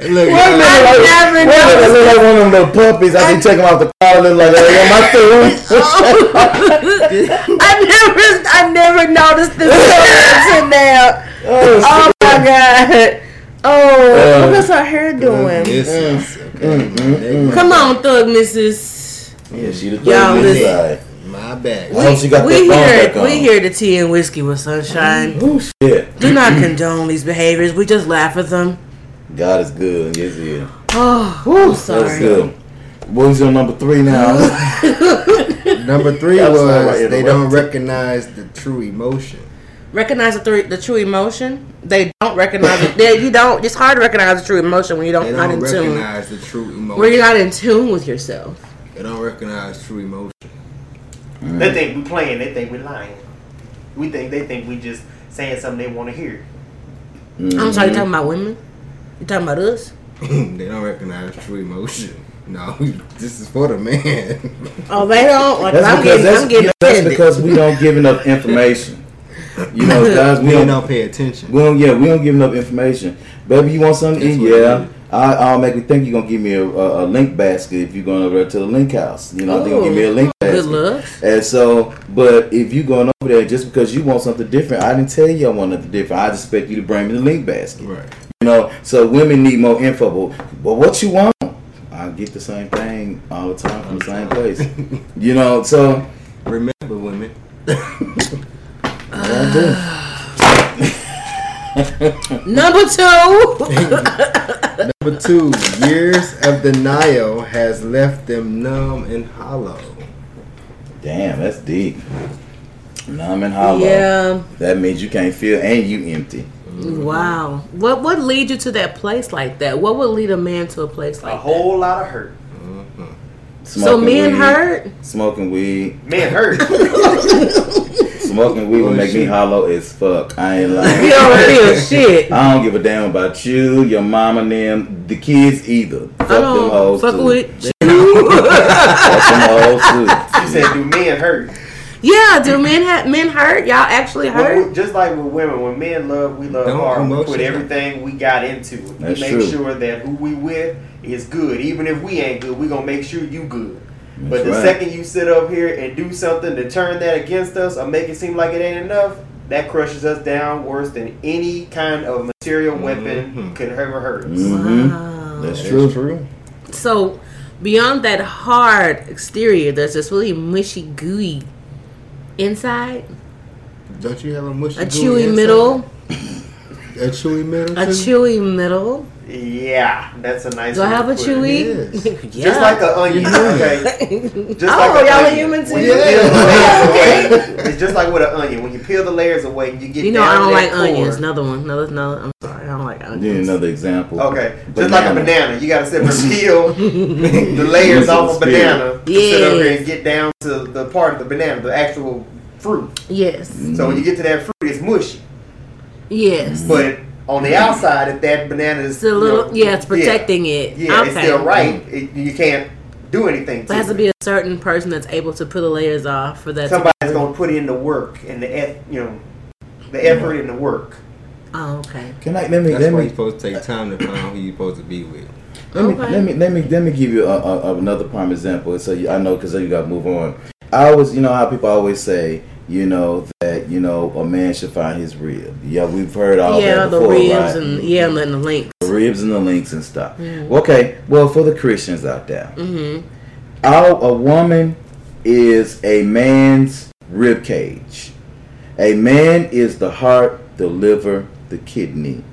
Look, Wait a minute, I like, never wait a minute, noticed. look like one of them little puppies. I can take them off the collar, look like, hey, am I through? I never, I never noticed this until now. Oh, Oh my god. Oh, Uh, what is her hair doing? This is mm, okay. Mm, mm, Come on, Thug Missus. yeah, she the Y'all third listen. inside. My bad. I hope she got we that phone hear back on. we hear the tea and whiskey with sunshine. Oh shit! Do not condone these behaviors. We just laugh at them. God is good. Yes, he is. Oh, I'm That was sorry. good. What's your number three now? Number three That was was right, they don't recognize the true emotion. Recognize the, three, the true emotion. They don't recognize it. They, you don't. It's hard to recognize the true emotion when you don't They don't in tune. recognize the true emotion. Where you're not in tune with yourself. They don't recognize true emotion. They think we're playing. They think we're lying. We think they think we just saying something they want to hear. I'm sorry, you mm-hmm. talking about women? You talking about us? they don't recognize true emotion. No, this is for the man. Oh, they don't. Like, That's I'm because getting, that's, I'm getting that's because we don't give enough information. You know, guys, we we don't, don't pay attention. we don't. Yeah, we don't give enough information. Baby, you want something? to eat? Yeah. I, I'll make you think you're gonna give me a, a, a link basket if you're going over there to the link house. You know, I think you'll give me a link basket. Good basket. luck. And so, but if you're going over there just because you want something different, I didn't tell you I want something different. I just expect you to bring me the link basket. Right. You know, so women need more info. But, but what you want? I get the same thing all the time from the same place. You know, so Remember, women. I. Number two. Number two, years of denial has left them numb and hollow. Damn, that's deep. Numb and hollow. yeah. That means you can't feel and you empty. Wow. What what lead you to that place like that? What would lead a man to a place like that? A whole lot of hurt. Mm-hmm. So Smoking men weed, hurt? Smoking weed. Men hurt. Smoking weed will Oh, make me hollow as fuck. I ain't lying. You don't feel shit. I don't give a damn about you, your mama, and them, the kids either. Fuck I them don't hoes fuck too. with Fuck them hoes too. you said, do men hurt? Yeah, do men have men hurt? Y'all actually hurt? we- just like with women, when men love, we love Don't hard. We put everything we got into it. That's we make true. sure that who we with is good. Even if we ain't good, we gonna make sure you good. That's but the right. second you sit up here and do something to turn that against us or make it seem like it ain't enough, that crushes us down worse than any kind of material weapon Mhm. could ever hurt. us. Mhm. Wow. That's That true. is true. So beyond that hard exterior, there's this really mushy gooey inside, Don't you have a mushy a chewy inside? middle, A chewy middle. a chewy middle. Yeah, that's a nice. Do I have a chewy? Yes. Just like an onion, You're okay? Just Oh, like an y'all are human too? Yeah. peel the layers away, it's just like with an onion. When you peel the layers away, you get You know down I don't like core. onions. Another one. Another, another. I'm sorry. I don't like Need another example. Okay, just like a banana, you gotta sit and peel the layers off a the banana. to Sit up here and get down to the part of the banana, the actual fruit. Yes. So when you get to that fruit, it's mushy. Yes. But on the outside, if that banana is It's a little. you know, yeah, it's protecting it. Yeah, it's still right. It, you can't do anything. It has to be a certain person that's able to peel the layers off for that. somebody's gonna put in the work and the you know, the effort mm-hmm. and the work. Oh, okay. Can I let me That's let why me you're supposed to take time to find who you're supposed to be with. Let me, let me let me let me give you a, a, another prime example. So you, I know because you got to move on. I always, you know, how people always say, you know, that you know a man should find his rib. Yeah, we've heard all yeah, that the before, ribs right? and yeah, and the link. the ribs and the links and stuff. Okay, well, for the Christians out there, Mm-hmm. our, a woman is a man's rib cage. A man is the heart, the liver, the kidney.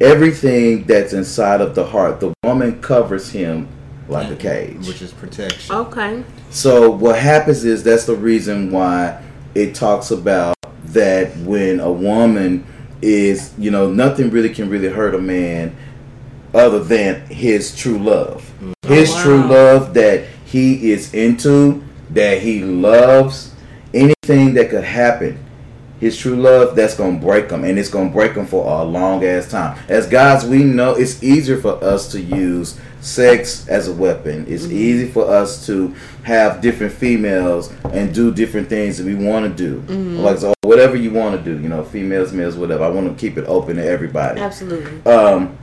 Everything that's inside of the heart, the woman covers him like a cage. Which is protection. Okay. So what happens is that's the reason why it talks about that when a woman is, you know, nothing really can really hurt a man other than his true love. Mm-hmm. His Oh, wow. true love that he is into, that he loves, anything that could happen. His true love that's gonna break him, and it's gonna break him for a long ass time. As guys, we know it's easier for us to use sex as a weapon. It's Mm-hmm. easy for us to have different females and do different things that we want to do. Mm-hmm. Like so, whatever you want to do, you know, females, males, whatever. I want to keep it open to everybody. Absolutely. Um,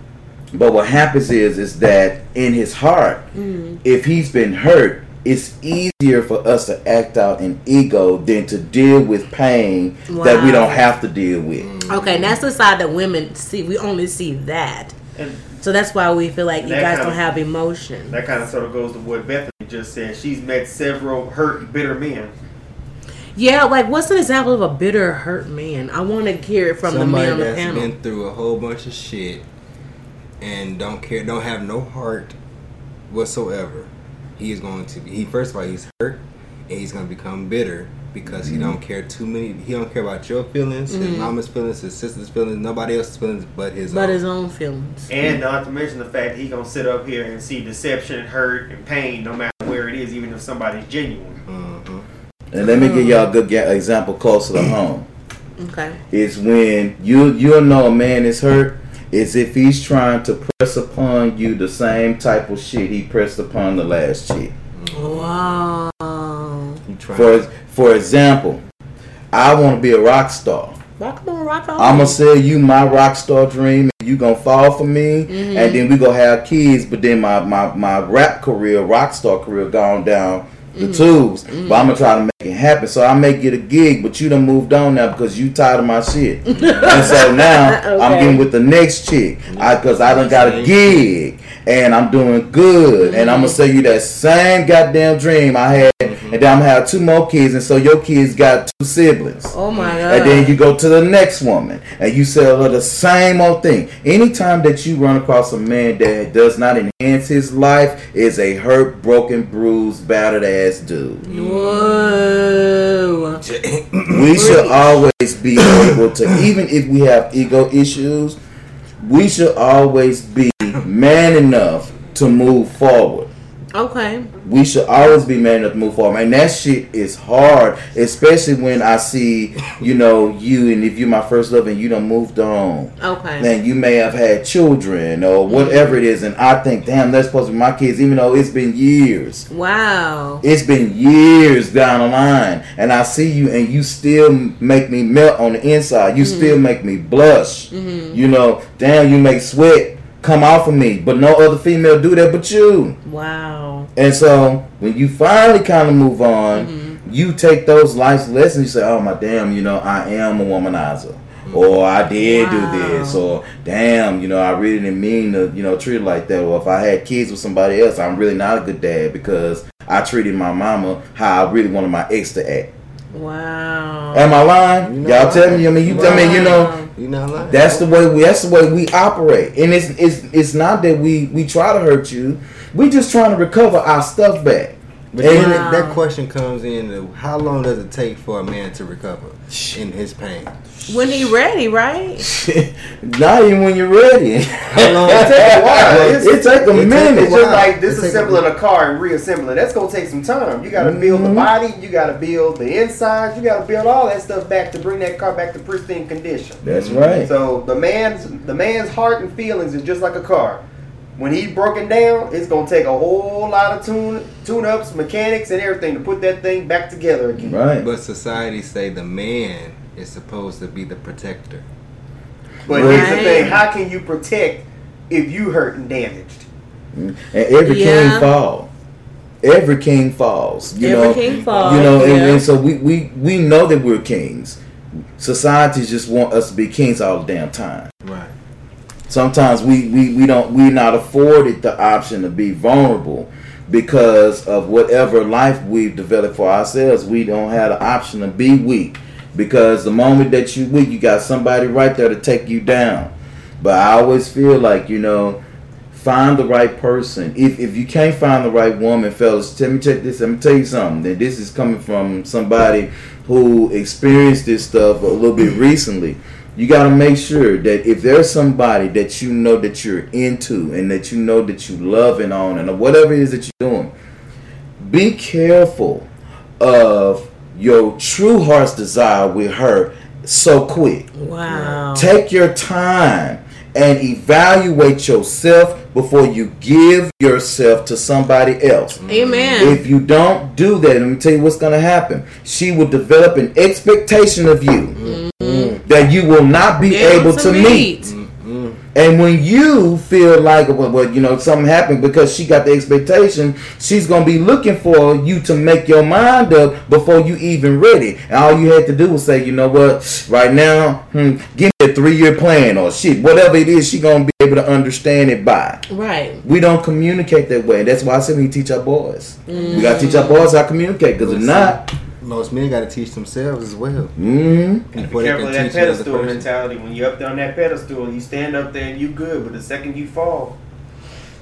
but what happens is, is that in his heart, Mm-hmm. if he's been hurt, it's easier for us to act out in ego than to deal with pain that we don't have to deal with. Mm. Okay, and that's the side that women see. We only see that, And so that's why we feel like you guys kind don't of- have emotion. that kind of sort of goes to what Bethany just said. She's met several hurt, bitter men. Yeah, like what's an example of a bitter, hurt man? I want to hear it from Somebody the man on the that's panel. been through a whole bunch of shit and don't care, don't have no heart whatsoever. He is going to be. He first of all, he's hurt, and he's going to become bitter because he don't mm-hmm. care too many. He don't care about your feelings, his mm-hmm. mama's feelings, his sister's feelings, nobody else's feelings but his. but own. his own feelings. And not to mention the fact that he gonna sit up here and see deception, hurt, and pain, no matter where it is. is, even if somebody's genuine. Mhm. And let me give y'all a mm-hmm. good ga- example closer to home. Okay. It's when you you'll know a man is hurt is if he's trying to press upon you the same type of shit he pressed upon the last chick. Wow. For for example, I want to be a rock star. Rock on, rock on. I'm gonna sell you my rock star dream, and you gonna fall for me, Mm-hmm. and then we gonna have kids. But then my my my rap career, rock star career, gone down the Mm-hmm. tubes. But I'm gonna try to make it happen. So I may get a gig, but you done moved on now because you tired of my shit. and so now I'm getting with the next chick because I, done got a gig. And I'm doing good, and Mm-hmm. I'm gonna sell you that same goddamn dream I had, and then I'm gonna have two more kids, and so your kids got two siblings. Oh my god. And then you go to the next woman and you sell her the same old thing. Anytime that you run across a man that does not enhance his life is a hurt, broken, bruised, battered ass dude. Whoa. We should always be able to, even if we have ego issues, we should always be man enough to move forward. Okay. we should always be man enough to move forward. And that shit is hard, especially when I see, you know, you and if you're my first love and you done moved on. Okay. Then you may have had children or mm-hmm. whatever it is, and I think, damn, that's supposed to be my kids, even though it's been years. Wow. It's been years down the line, and I see you, and you still make me melt on the inside. You mm-hmm. still make me blush. Mm-hmm. You know, damn, you make sweat come off of me, but no other female do that but you. Wow. And so when you finally kind of move on, Mm-hmm. you take those life lessons. You say, "Oh my damn, you know, I am a womanizer." Or I did Wow. do this, or damn, you know, I really didn't mean to, you know, treat it like that. Or if I had kids with somebody else, I'm really not a good dad because I treated my mama how I really wanted my ex to act. Wow. Am I lying? You're Y'all tell me. I mean, you You're tell me. You know, Wow. You not lying. that's the way we. That's the way we operate, and it's it's it's not that we we try to hurt you. We just trying to recover our stuff back. But And- then Wow. that question comes in: uh, How long does it take for a man to recover in his pain? When he ready, right? Not even when you're ready. How long? It takes a while. It's- it take a it take minute. It's just like disassembling a- a car and reassembling. That's gonna take some time. You gotta build the mm-hmm. body, you gotta build the insides, you gotta build all that stuff back to bring that car back to pristine condition. That's right. So the man's the man's heart and feelings is just like a car. When he's broken down, it's gonna take a whole lot of tune tune ups, mechanics, and everything to put that thing back together again. Right. But society say the man is supposed to be the protector. But Right. here's the thing: how can you protect if you hurt and damaged? Mm. And every Yeah. king fall. Every king falls. You Every know. king falls, You know, and, yeah. and so we, we we know that we're kings. Society just want us to be kings all the damn time. Sometimes we, we, we don't we're not afforded the option to be vulnerable because of whatever life we've developed for ourselves. We don't have the option to be weak because the moment that you weak you got somebody right there to take you down. But i always feel like you know find the right person. If, if you can't find the right woman fellas let me check this let me tell you something. This is coming from somebody who experienced this stuff a little bit recently you got to make sure that if there's somebody that you know that you're into and that you know that you love and on and whatever it is that you're doing be careful of your true heart's desire with her so quick Wow. Take your time and evaluate yourself before you give yourself to somebody else. Mm-hmm. Amen. If you don't do that, let me tell you what's going to happen. She will develop an expectation of you mm-hmm. That you will not be able to meet. And when you feel like, well, well, you know, something happened because she got the expectation, she's gonna be looking for you to make your mind up before you even ready. And all you had to do was say, you know what, right now, hmm, give me a three-year plan or shit, whatever it is, she gonna be able to understand it by. Right. We don't communicate that way. That's why I said we teach our boys. We gotta teach our boys how to communicate, because if not, Most men got to teach themselves as well. mm Be Before they careful of that teach another pedestal person. mentality. When you're up there on that pedestal, you stand up there and you good, but the second you fall,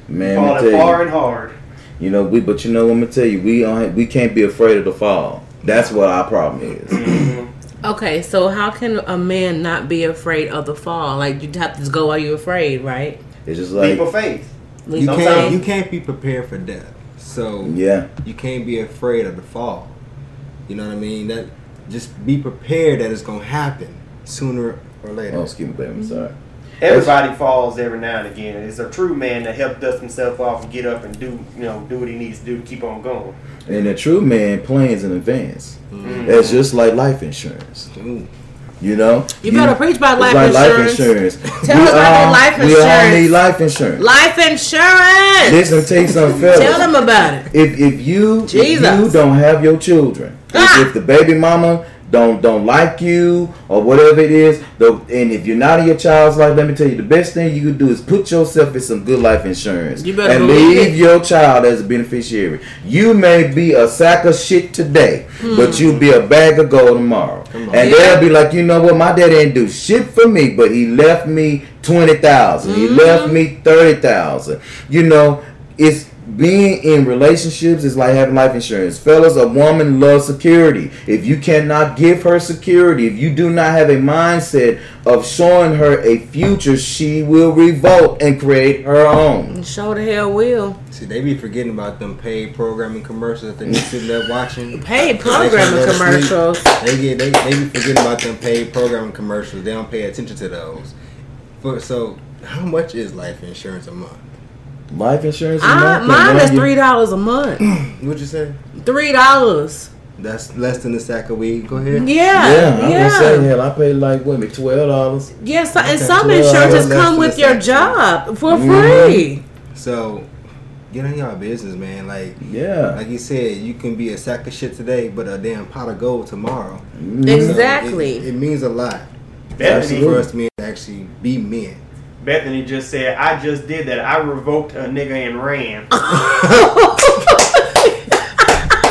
man, let me falling tell far you, and hard. you know, we. But you know, let me tell you, we don't, we can't be afraid of the fall. That's what our problem is. Okay, so how can a man not be afraid of the fall? Like you have to just go while you're afraid, right? It's just like of faith. You Sometimes- can't. You can't be prepared for death. So Yeah. you can't be afraid of the fall. You know what I mean? That just be prepared that it's gonna happen sooner or later. Oh, excuse me, baby. I'm sorry. Everybody falls every now and again. It's a true man that help dust himself off and get up and do, you know, do what he needs to do to keep on going. And a true man plans in advance. Mm. It's just like life insurance. Ooh. You know. You better preach about life like insurance. life insurance. Tell us about all, that life We all insurance. need life insurance. Life insurance. Listen, tell you something, fellas. Tell them about it. if if you if you don't have your children, Ah. if, the baby mama don't don't like you or whatever it is, though, and if you're not in your child's life, let me tell you, the best thing you can do is put yourself in some good life insurance and leave it. your child as a beneficiary. You may be a sack of shit today, but you'll be a bag of gold tomorrow. And Yeah. they'll be like, you know what, my dad didn't do shit for me, but he left me twenty thousand. He left me thirty thousand. You know, it's being in relationships is like having life insurance. Fellas, a woman loves security. If you cannot give her security, if you do not have a mindset of showing her a future, she will revolt and create her own. Show the hell will. See, they be forgetting about them paid programming commercials that they be sitting there watching. Paid programming go to sleep. commercials. They get they, they be forgetting about them paid programming commercials. They don't pay attention to those. For so, how much is life insurance a month? Life insurance is I, mine is three dollars a month. What'd you say? Three dollars. That's less than a sack of weed. Go ahead. Yeah, Yeah, I'm yeah. gonna hell. I paid like what, me twelve dollars. Yes, and Okay, some insurances come with your job for Mhm. free. So, get on your business, man. Like, Yeah, like you said, you can be a sack of shit today, but a damn pot of gold tomorrow. Mhm. So, Exactly. it, it means a lot Bethany, for us men to actually be men. Bethany just said, I just did that. I revoked a nigga and ran.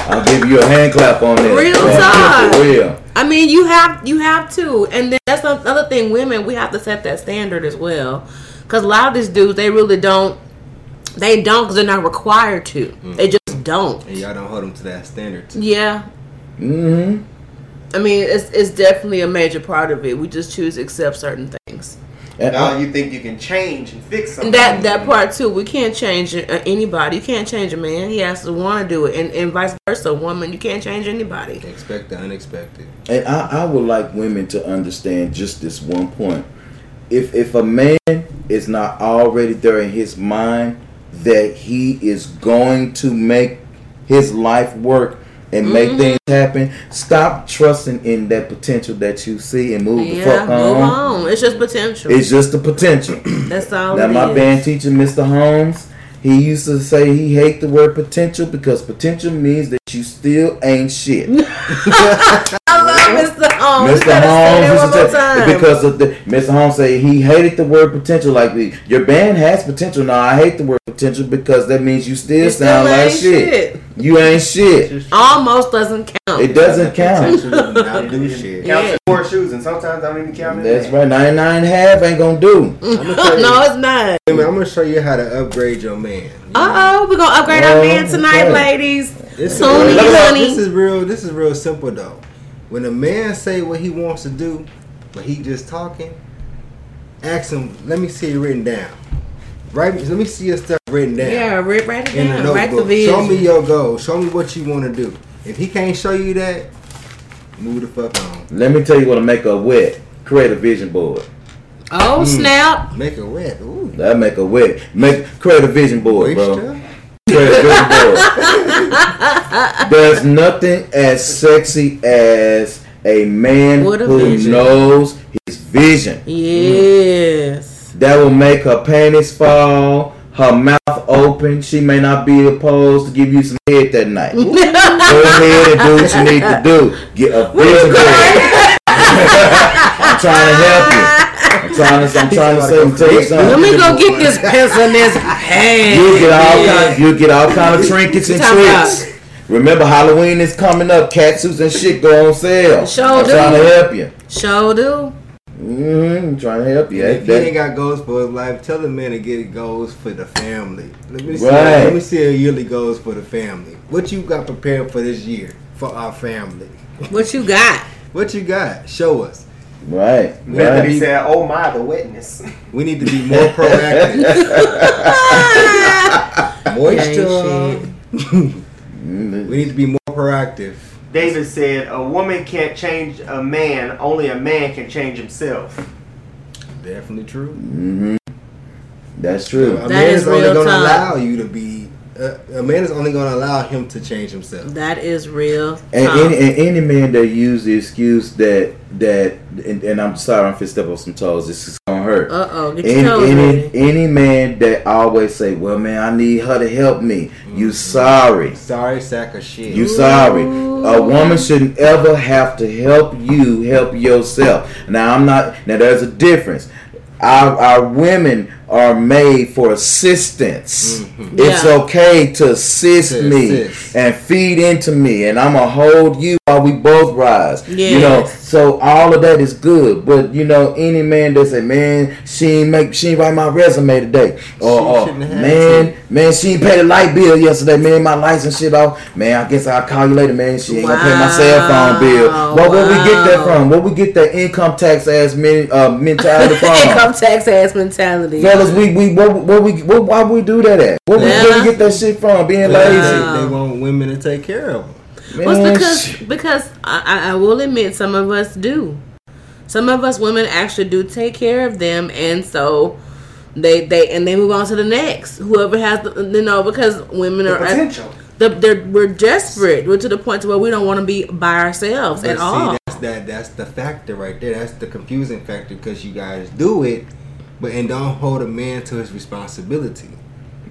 I'll give you a hand clap on that. Real time. talk. For real. I mean, you have you have to, and then that's another thing. Women, we have to set that standard as well, because a lot of these dudes, they really don't. They don't because they're not required to. They just don't. And y'all don't hold them to that standard. too. Yeah, Mm-hmm. I mean, it's it's definitely a major part of it. We just choose to accept certain things. And Now I- you think you can change and fix something. That that part too, we can't change uh, anybody. You can't change a man. He has to want to do it, and, and vice versa. A woman, you can't change anybody. Expect the unexpected. And I, I would like women to understand just this one point. If if a man is not already there in his mind that he is going to make his life work and make Mm-hmm. things happen, stop trusting in that potential that you see and move the Yeah, fuck move on. on. It's just potential. It's just the potential. That's all. Now my is. band teacher, Mr. Holmes, he used to say he hate the word potential because potential means that you still ain't shit. I love Mr. Holmes. Mr. Holmes used to tell- because of the Mr. Holmes say he hated the word potential. Like the, your band has potential. Now I hate the word potential because that means you still You sound like shit. shit. You ain't shit. Almost doesn't count. It doesn't count. Potential to not do shit. Count Yeah. your four shoes, and sometimes I don't even count it. That's right. 99 and a half ain't gonna do. I'm gonna tell you, no, it's not. I'm gonna show you how to upgrade your man. Uh oh, we're gonna upgrade Oh, our man tonight, okay. ladies. This Tony, is, real, honey. this is real. This is real simple though. When a man say what he wants to do, but he just talking, ask him. Let me see it written down. Right. Let me see your stuff written down Yeah, write, write it in the down. Write the notebook. vision. Show me your goal. Show me what you want to do. If he can't show you that, move the fuck on. Let me tell you what to make a wet. Create a vision board. oh Mm. snap! Make a wet. Ooh. That make a wet. Make create a vision board, bro. Moisture. Create vision. There's nothing as sexy as a man a who vision. knows his vision. Yes. That will make her panties fall, her mouth open. She may not be opposed to give you some head that night. Go ahead and do what you need to do. Get a vision board. I'm trying to help you. I'm trying to. I'm trying to say. I'm tell you Let me go get this pencil in this hand. You get all kind. You get all kind of trinkets and Talking about- tricks. Remember, Halloween is coming up. Catsuits and shit go on sale. Sure I'm do. trying to help you. Show do. Mm-hmm. I'm trying to help you. If he That- ain't got goals for his life, tell the man to get goals for the family. Let me see. Right. Let me see a yearly goals for the family. What you got prepared for this year for our family? What you got? What you got? Show us. Right. Bethany Right. said, "Oh my, the wetness." We need to be more proactive. Moisture. Ain't shit. We need to be more proactive. David said, "A woman can't change a man. Only a man can change himself." Definitely true. hmm That's true. A That man is is only going to allow you to be. A man is only going to allow him to change himself. That is real. And any, and any man that use the excuse that that and, and I'm sorry I'm fit step on some toes. This is gonna hurt. Uh oh, Any, toes any any man that always say, "Well, man, I need her to help me," you sorry. Sorry, sack of shit. You sorry. A woman shouldn't ever have to help you help yourself. Now I'm not. Now there's a difference. Our, our women are made for assistance. Mm-hmm. It's Yeah. okay to assist To me assist. and feed into me, and I'm gonna hold you while we both rise. You know, Yes. So all of that is good. But you know, any man that say, "Man, she ain't make, she ain't write my resume today," or, She or "Man, to. man, she ain't paid the light bill yesterday. Man, my license and shit off. Man, I guess I'll call you later. Man, she ain't gonna pay my cell phone bill. Wow, where we get that from? Where we get that income tax ass men, uh, mentality from? Income tax ass mentality. Fellas, we we where, where we where, why we do that at? Where, we, where we get that shit from? Being They, lazy. They want women to take care of them. Man, Well, it's because sh- because I, I I will admit some of us do. Some of us women actually do take care of them, and so they they and they move on to the next. Whoever has the you know because women The are at- potential. the, they're, we're desperate. We're to the point to where we don't want to be by ourselves But at see, all. that's that that's the factor right there. That's the confusing factor because you guys do it, but and don't hold a man to his responsibility.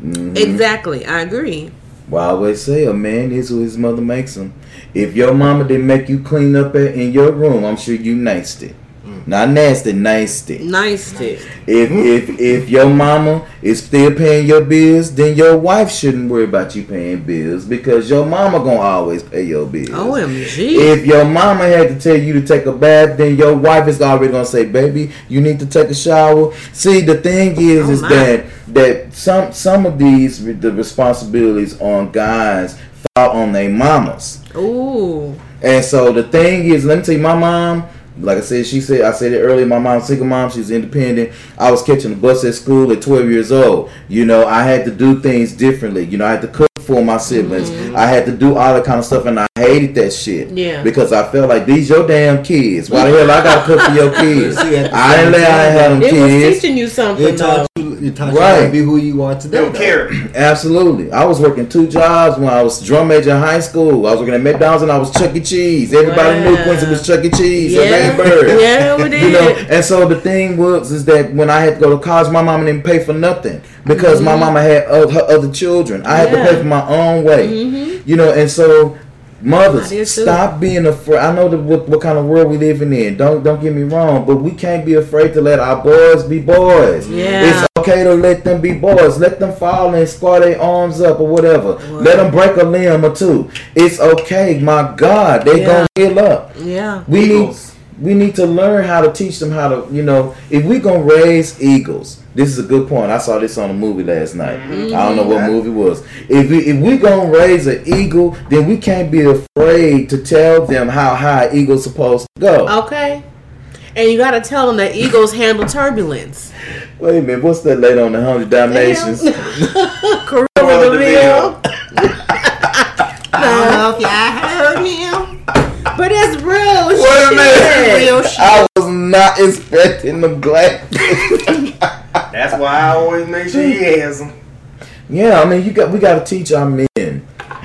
Mm-hmm. Exactly, I agree. Well, I always say a man is who his mother makes him. If your mama didn't make you clean up in your room, I'm sure you nasty. Not nasty, nasty. Nice tip. If if if your mama is still paying your bills, then your wife shouldn't worry about you paying bills because your mama gonna always pay your bills. OMG. If your mama had to tell you to take a bath, then your wife is already gonna say, "Baby, you need to take a shower." See, the thing is, Oh, is my. that that some some of these the responsibilities on guys fall on their mamas. Ooh. And so the thing is, let me tell you, my mom, like I said, she said, I said it earlier, my mom's single mom, She's independent. I was catching the bus at school at 12 years old. You know, I had to do things differently. You know, I had to cook for my siblings. I had to do all that kind of stuff, and I hated that shit. Mm-hmm. Yeah. Because I felt like these your damn kids. Why the hell I gotta cook for your kids? See, at the I didn't let I have them It was teaching you something. It taught you, it taught you Right. how to be who you are today. Don't care. Absolutely. I was working two jobs when I was drum major in high school. I was working at McDonald's and I was Chuck E. Cheese. Everybody knew Wow. Quincy was Chuck E. Cheese Yeah. at Bird. Yeah, we did. You know, and so the thing was is that when I had to go to college, my mama didn't pay for nothing because my mama had o- her other children. I had Mm-hmm. Yeah. to pay for my own way. You know, and so mothers, I did too. stop being afraid. I know that what, what kind of world we living in. Don't don't get me wrong, but we can't be afraid to let our boys be boys. Yeah. It's okay to let them be boys. Let them fall and square their arms up or whatever. Let them break a limb or two. It's okay. My God, they Yeah. gonna heal up. Yeah. We Eagles. need we need to learn how to teach them how to, you know, if we gonna raise eagles. This is a good point. I saw this on a movie last night. Mm-hmm. I don't know what movie it was. If we, if we gonna raise an eagle, then we can't be afraid to tell them how high eagle's supposed to go. Okay. And you got to tell them that eagles handle turbulence. Wait a minute, what's that lady on the Hundred Dalmatians? Cruella Cruella de de I don't know if y'all heard him. But it's real Wait a shit. minute. Real shit. I was not expecting them glasses. That's why I always make sure he has them. yeah, I mean, you got we got to teach our men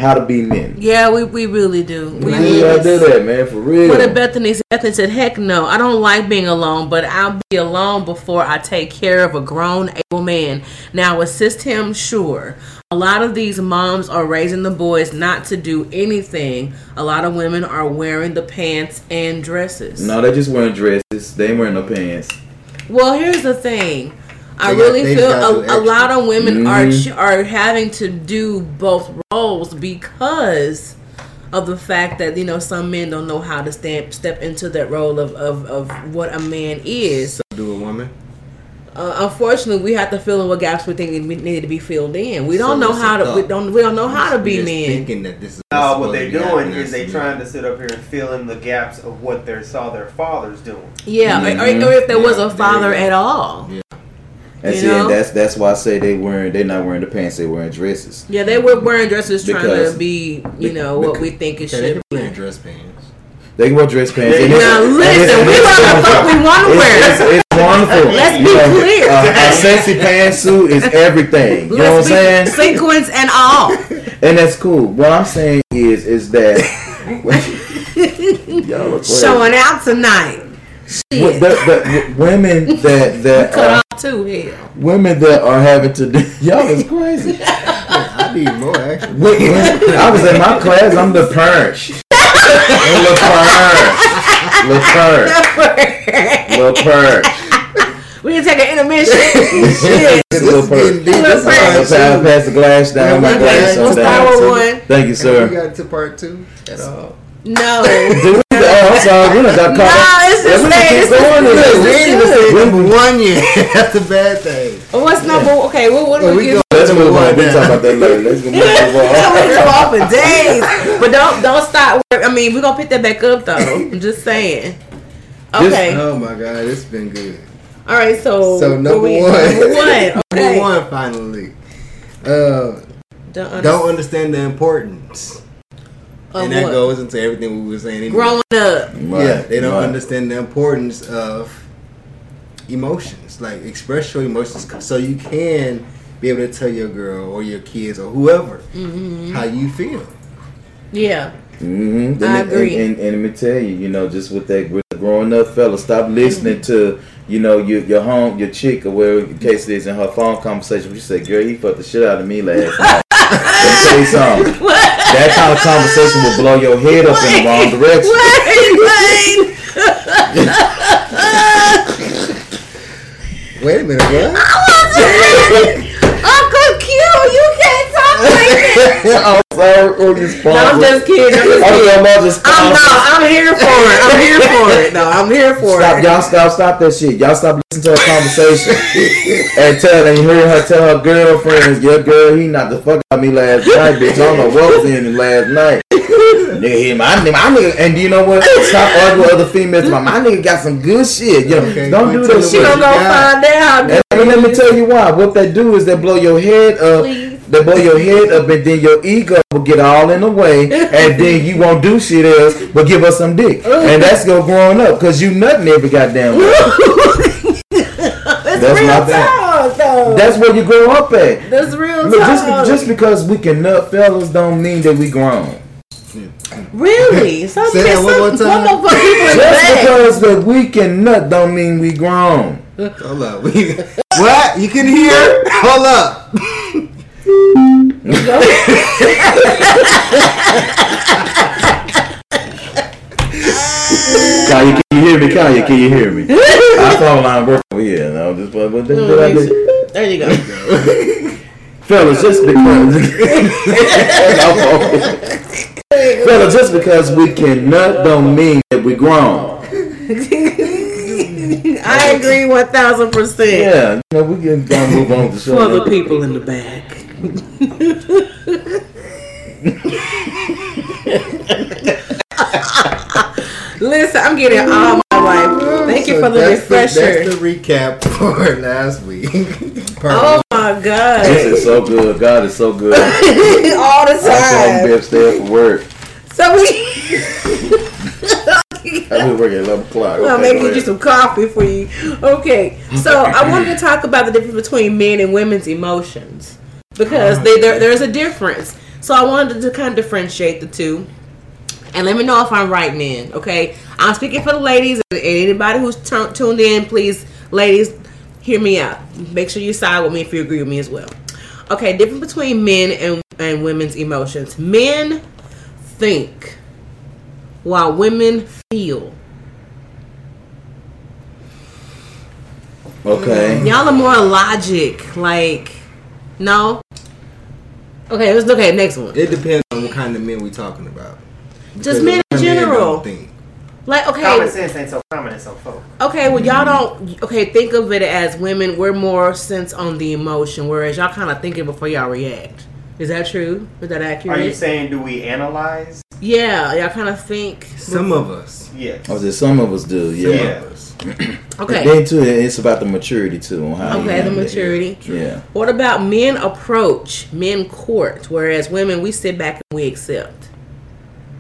how to be men. Yeah, we, we really do. We really gotta do that, man, for real. What did Bethany say? Bethany said, heck no, I don't like being alone, but I'll be alone before I take care of a grown, able man. Now, assist him, sure. A lot of these moms are raising the boys not to do anything. A lot of women are wearing the pants and dresses. No, they just wearing dresses. They ain't wearing no pants. Well, here's the thing. I They got- really they feel a, a lot of women are Mhm. ch- are having to do both roles because of the fact that you know some men don't know how to step step into that role of, of, of what a man is. So do a woman. Uh, unfortunately, we have to fill in what gaps we think need need to be filled in. We don't So know how the to we don't we don't know how to be men. Thinking that this is No, what they're doing is they as trying to sit up here and fill in the gaps of what they saw their fathers doing. Yeah, or- Mhm. or, or if there was a father at all. And You see, know? and that's that's why I say they wearing they're not wearing the pants, They're wearing dresses. Yeah, they were wearing dresses trying Because- to be, you know, what we think it Okay, they should can be. wear dress pants. They can wear dress pants. and it's- Now listen, we it's wear the fuck we want to wear. it's, it's wonderful. Let's You be know, clear. A, a sexy pantsuit is everything. You know what I'm saying? Sequence and all. And that's cool. What I'm saying is, is that y'all look. Showing out tonight. What- Shit. the, the, w- women that that Cut are, off too, hell. women that are having to do y'all is crazy. I need more actually. When- when I was in my class. I'm the perch. Le perch. The perch. we can take an intermission. Shit. Le perch. Getting deep. That's I'll pass, the glass down. My Okay, glass We'll start down. with one. Thank you, sir. We got to part two at all. No. Do we- oh, I'm sorry. We done got No, caught. it's just Yeah, we saying, can it's keep going just- with it's just We ain't even good. one year. That's a bad thing. What's number? Okay, what what Well, do we we give? go- Let's move on. We Yeah. talk about that later. Let's move on. we go on. off for days, but don't don't stop. work- I mean, we're gonna pick that back up though. I'm just saying. Okay. Oh my god, it's been good. All right. So So number we- one. Number one. Okay. Number one, finally. Uh, Don't, don't understand the importance. Of and that what? goes into everything we were saying. Anyway. growing up. Yeah, they don't Right. understand the importance of emotions. Like express your emotions so you can be able to tell your girl or your kids or whoever Mm-hmm. how you feel. Yeah. Mm-hmm. I and, agree. And, and, and let me tell you, you know, just with that, with the growing up fella, stop listening to, you know, your your home, your chick, or whatever the case is, in her phone conversation. She said, "Girl, he fucked the shit out of me last night." Let me tell you something. That kind of conversation will blow your head up in the wrong direction. Wait, wait. Wait a minute, what? Uncle Q, you can't talk like that. I'm sorry for this No, I'm just kidding. I'm just I'm kidding. your mother's I'm sponsor. no, I'm here for it. I'm here for it. No, I'm here for it. Stop, it. y'all stop, stop that shit. Y'all stop listening to her conversation and tell and hear her tell her girlfriends, your girl, he knocked the fuck out of me last night, bitch. I don't know what was in him last night. Nigga, my, nigga- my nigga, and do you know what? Stop arguing with other females. My, my nigga got some good shit. Yo, Okay, don't go do tell that her She shit. what gonna go find out. And, and let me tell you why. What they do is they blow your head up. Please. They blow your head up, and then your ego will get all in the way, and then you won't do shit else but give us some dick. And that's go growing up, cause you nothing every goddamn way. That's, That's real my bad. though. That's where you grow up at. That's real Look, just, just because we can nut fellas don't mean that we grown. really? Some Say that one more time. Some of us people in the Just because that we can nut don't mean we grown. Hold up. What? You can hear? Hold up. Kanye, can you hear me? Kanye, can you hear me? I phone line work over here. No, just what, what, what I did. There you go. Fellas, just because Fellas, just because we cannot don't mean that we grown. I agree one thousand percent. Yeah, you know, we can move on to the show. For the people in the back. Listen, I'm getting all my life. Thank you So for the that's refresher. that's the recap for last week. Oh my god. This is so good. God is so good. all the time. I saw him be time. upstairs for work. So we I've been working at 11 o'clock. I'll Okay, make go you get some coffee for you. Okay, so I wanted to talk about the difference between men and women's emotions because oh, they, there, there's a difference. So I wanted to kind of differentiate the two. And let me know if I'm right, men. Okay, I'm speaking for the ladies and anybody who's tu- tuned in. Please, ladies, hear me out. Make sure you side with me if you agree with me as well. Okay, difference between men and, and women's emotions. Men think while women feel. Okay. Y'all are more logic. Like, no. Okay, let's look at next one. It depends on what kind of men we're talking about. Just men in a lot of men general. don't think. Like, Common sense ain't so common in some folk. okay. Well, y'all don't. Okay, think of it as women. We're more sense on the emotion, whereas y'all kind of thinking before y'all react. Is that true? Is that accurate? Are you saying do we analyze Yeah, y'all kind of think. Some of us. Yes. I was just some of us do, yeah. Yeah. of us. Okay. And then too, it's about the maturity too on how. Okay, the maturity. Yeah. What about men approach, men court, whereas women we sit back and we accept.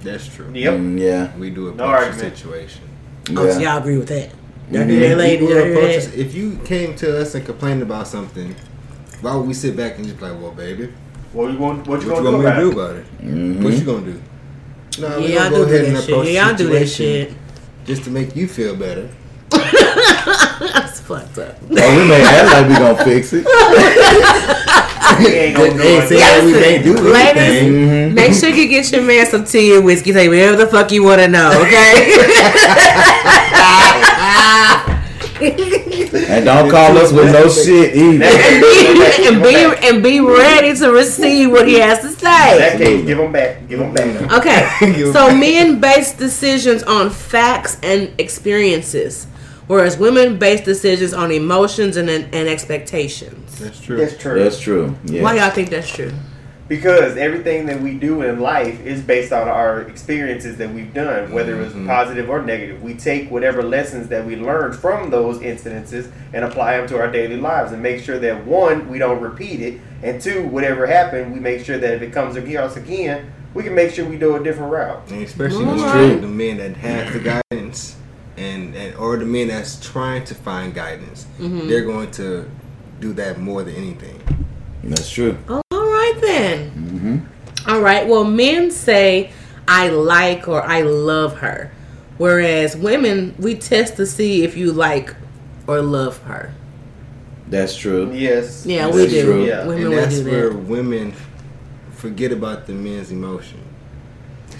That's true. Yep. Mm, yeah. We do No approach the argument. situation. Oh, so y'all agree with that? Y'all do that, ladies? Y'all approach us- if you came to us and complained about something, why would we sit back and just like, well, baby, What you want? What you what you gonna want do me to about do it? about it? Mhm. What you gonna do? No, Yeah, we y'all gonna do go ahead and that approach shit. the Yeah, y'all do that shit. just to make you feel better. That's fucked up. Oh, we may act like we gonna fix it. We ain't gonna do it. saying that we Listen, can't do ladies, anything. Mhm. Make sure you get your man some tea and whiskey. Say whatever the fuck you want to know, okay? And don't call us with no shit either. and be and be ready to receive what he has to say. that case, give them back. Give them back. Okay, so men base decisions on facts and experiences, whereas women base decisions on emotions and and expectations. That's true. That's true. That's true. Yeah. Why y'all think that's true? Because everything that we do in life is based on our experiences that we've done, whether it was Mhm. positive or negative. We take whatever lessons that we learned from those incidences and apply them to our daily lives and make sure that one, we don't repeat it, and two, whatever happened, we make sure that if it comes against us again, we can make sure we do a different route. And especially That's the, true. the men that have the guidance and, and or the men that's trying to find guidance, Mm-hmm. they're going to do that more than anything. That's true. Oh, all right then. hmm All right. Well, men say I like or I love her, whereas women we test to see if you like or love her. That's true. Yes. Yeah, That's we do. true. Yeah. Women and that's do where that. women forget about the men's emotion.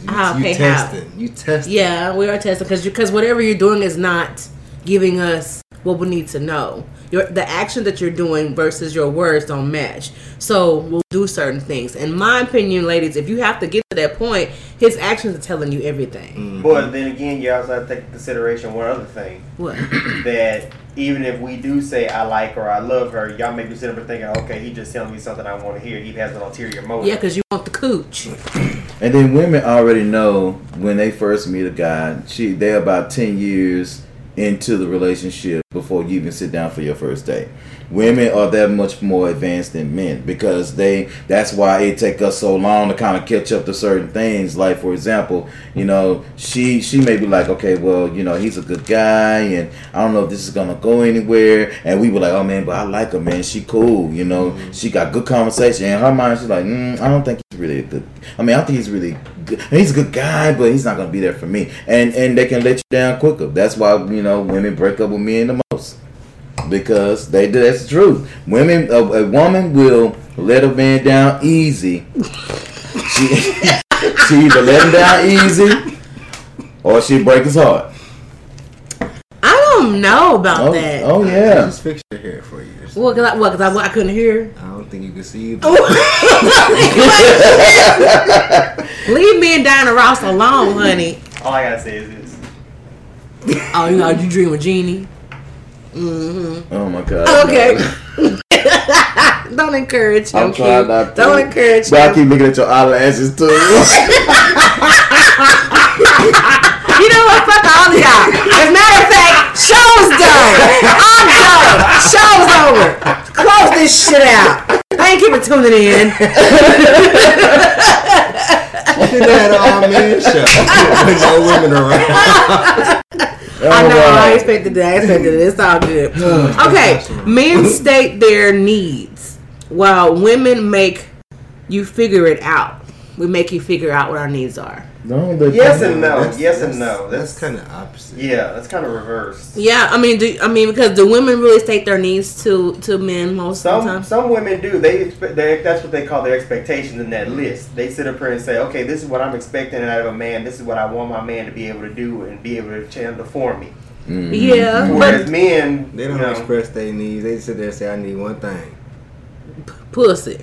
You, Ah, you okay, test how? it. You test. Yeah, we are testing because because whatever you're doing is not giving us what we need to know. Your the action that you're doing versus your words don't match. So we'll do certain things. In my opinion, ladies, if you have to get to that point, his actions are telling you everything. Mhm. But then again, you also have to take into consideration one other thing. What? that even if we do say I like her, I love her, y'all make me sit up and thinking, okay, he just telling me something I want to hear. He has an ulterior motive. Yeah, because you want the cooch. And then women already know when they first meet a guy, she they're about ten years into the relationship before you even sit down for your first date. Women are that much more advanced than men because they that's why it take us so long to kind of catch up to certain things. Like for example, you know, she she may be like, okay, well, you know, he's a good guy and I don't know if this is gonna go anywhere and we were like, Oh man, but I like her man, she cool, you know, she got good conversation. In her mind she's like, mm, I don't think really a good I mean I think he's really good he's a good guy, but he's not gonna be there for me. And and they can let you down quicker. That's why, you know, women break up with men the most because they do. That's the truth. Women, a, a woman will let a man down easy. She, she either let him down easy, or she break his heart. I don't know about Oh, that. oh I yeah. just fix your hair for you. Well, cause I, well, cause I, I couldn't hear. Uh, I don't think you can see either. Leave me and Diana Ross alone, honey. All I gotta say is this. Oh, you know, you dream of Jeannie. Mm-hmm. Oh my god. Okay. Don't encourage him. I'm trying Keith. not to. Don't encourage But I keep looking at your eyelashes too. You know what? Fuck all of y'all. As a matter of fact, show's done. I'm done. Show's over. Close this shit out. Thank you for tuning in. Should have had an all men show with no women around. I know. I expected that. I expected it. It's all good. Okay. Men state their needs, while women make you figure it out. We make you figure out what our needs are. No, Yes can't. and no. That's- yes and no. That's, That's, kind of opposite. yeah. That's kind of reversed. Yeah, I mean, do I mean because the women really state their needs to to men most of the time. some women do. They, expect, they that's what they call their expectations in that list. They sit up here and say, okay, this is what I'm expecting out of a man. This is what I want my man to be able to do and be able to channel for me. Mhm. Yeah, Whereas but men, They don't you know, express their needs. They sit there and say, "I need one thing." pussy.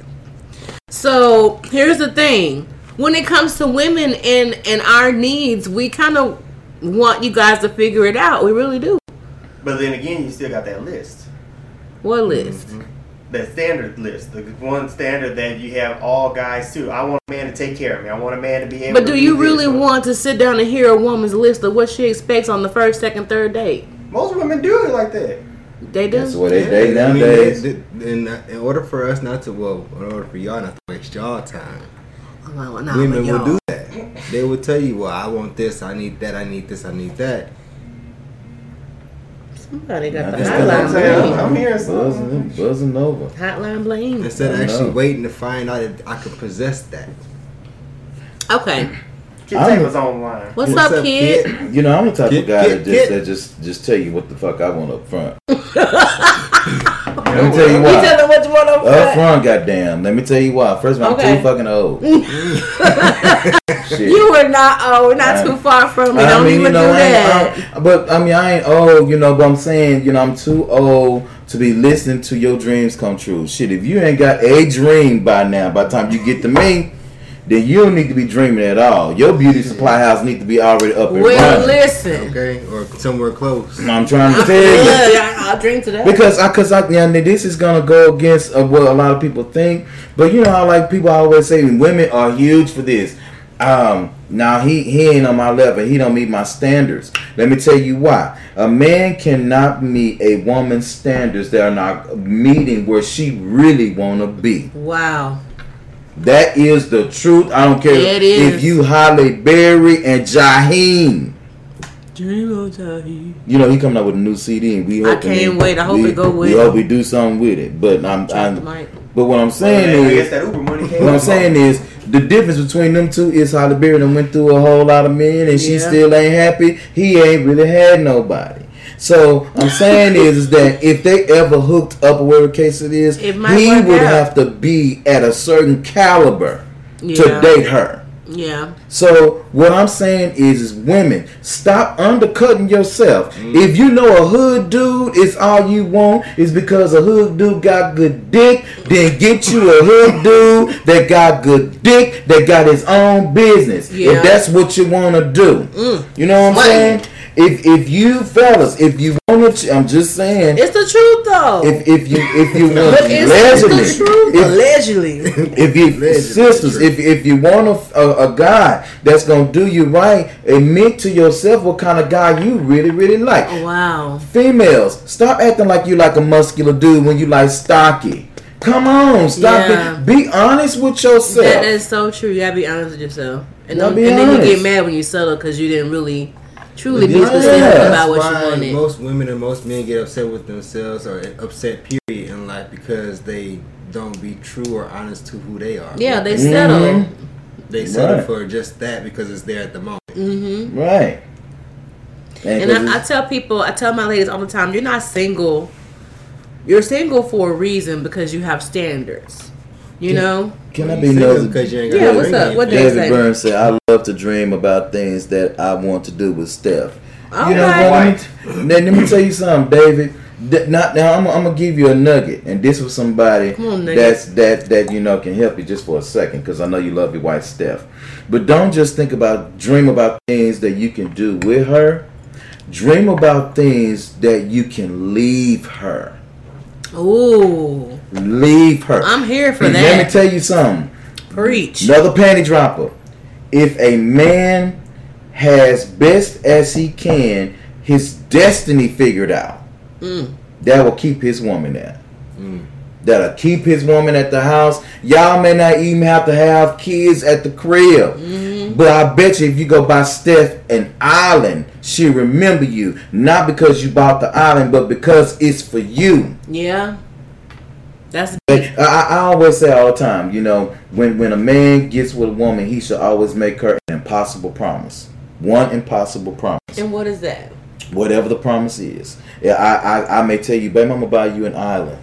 So here's the thing: when it comes to women and and our needs, we kind of want you guys to figure it out. We really do. But then again, you still got that list. What list? Mm-hmm. the standard list, the one standard that you have all guys too. I want a man to take care of me. I want a man to be able. But to do you really want to sit down and hear a woman's list of what she expects on the first, second, third date? Most women do it like that. They do. That's what they Yeah, date I mean, nowadays. they- they- in, in order for us not to, well, in order for y'all not to waste y'all time, like, well, nah, women will do that. They will tell you, well, I want this, I need that, I need this, I need that. Somebody got the That's That's what I'm hotline bling. I'm hearing something. Buzzing, buzzing over. Hotline bling. Instead of actually know. waiting to find out if I could possess that. Okay. Kid I'm- Taylor's online. What's, What's up, up, kid? kid? You know, I'm the type Get- of guy get- that just that just just tell you what the fuck I want up front. Let me tell you You why. tell them what you want up Up front. front, goddamn. Let me tell you why. First of all, I'm Okay. too fucking old. Shit. You were not oh, not I- too far from it. I Don't mean, even you know, do I that. I, but I mean, I ain't old, you know. But I'm saying, you know, I'm too old to be listening to your dreams come true. Shit, if you ain't got a dream by now, by the time you get to me, then you don't need to be dreaming at all. Your beauty supply house need to be already up and well, running. listen. Okay? Or somewhere close. I'm trying to tell you. Yeah, I'll drink to that. Because I, cause I, yeah, this is gonna go against uh, what a lot of people think. But you know how like people always say women are huge for this. Um, now he he ain't on my level. He don't meet my standards. Let me tell you why. A man cannot meet a woman's standards They are not meeting where she really wanna be. wow. That is the truth. I don't care It is. if you Halle Berry and Jaheim. Dream on Tahi. You know he coming out with a new CD, and we I can't we- wait. I hope we, it go We hope we do something with it. But I'm, Drop I'm but what I'm saying guess is, that Uber money came. what I'm up. saying is, the difference between them two is Halle Berry done went through a whole lot of men, and she still ain't happy. He ain't really had nobody. So I'm saying is, is that if they ever hooked up, or whatever case it is, It he would out. have to be at a certain caliber Yeah. to date her. Yeah. So what I'm saying is, is women stop undercutting yourself. Mm. If you know a hood dude is all you want is because a hood dude got good dick, then get you a hood dude that got good dick that got his own business. Yeah. If that's what you want to do, you know what I'm Money. saying. If if you fellas, if you want to, I'm just saying. It's the truth though. If, if you if you want But it's, it's allegedly, the truth. if- allegedly. if you Allegedly, sisters, if if you want a, a, a guy that's gonna do you right, admit to yourself what kind of guy you really really like. Oh, wow. Females, stop acting like you like a muscular dude when you like stocky. Come on, stop Yeah. it. Be honest with yourself. That is so true. You gotta be honest with yourself, and, Gotta don't, be and then you get mad when you settle because you didn't really, truly be Yeah. specific That's about what why you wanted. most women and most men get upset with themselves or upset period in life because they don't be true or honest to who they are. yeah, they settle. Mhm. They settle Right. for just that because it's there at the moment. hmm right. And I, I tell people, I tell my ladies all the time, you're not single. You're single for a reason because you have standards. You know. can I be single nosy? because you ain't got Yeah, no what's up? What your they finger. say? David Burns said, "I love to dream about things that I want to do with Steph." All you know right. what? Let me, let me tell you something, David. Not now. I'm, I'm gonna give you a nugget, and this was somebody on, that's that that you know can help you just for a second, because I know you love your wife, Steph. But don't just think about dream about things that you can do with her. Dream about things that you can leave her. Ooh, Leave her. I'm here for that. Let me tell you something. Preach. Another panty dropper. If a man has best as he can his destiny figured out, Mm. that will keep his woman there. Mm. That'll keep his woman at the house. Y'all may not even have to have kids at the crib. Mm-hmm. But I bet you if you go buy Steph an island, she'll remember you. Not because you bought the island, but because it's for you. Yeah. That's I, I I always say all the time, you know, when when a man gets with a woman, he should always make her an impossible promise. One impossible promise, and what is that? whatever the promise is. Yeah, I, I I may tell you, babe, I'm gonna buy you an island,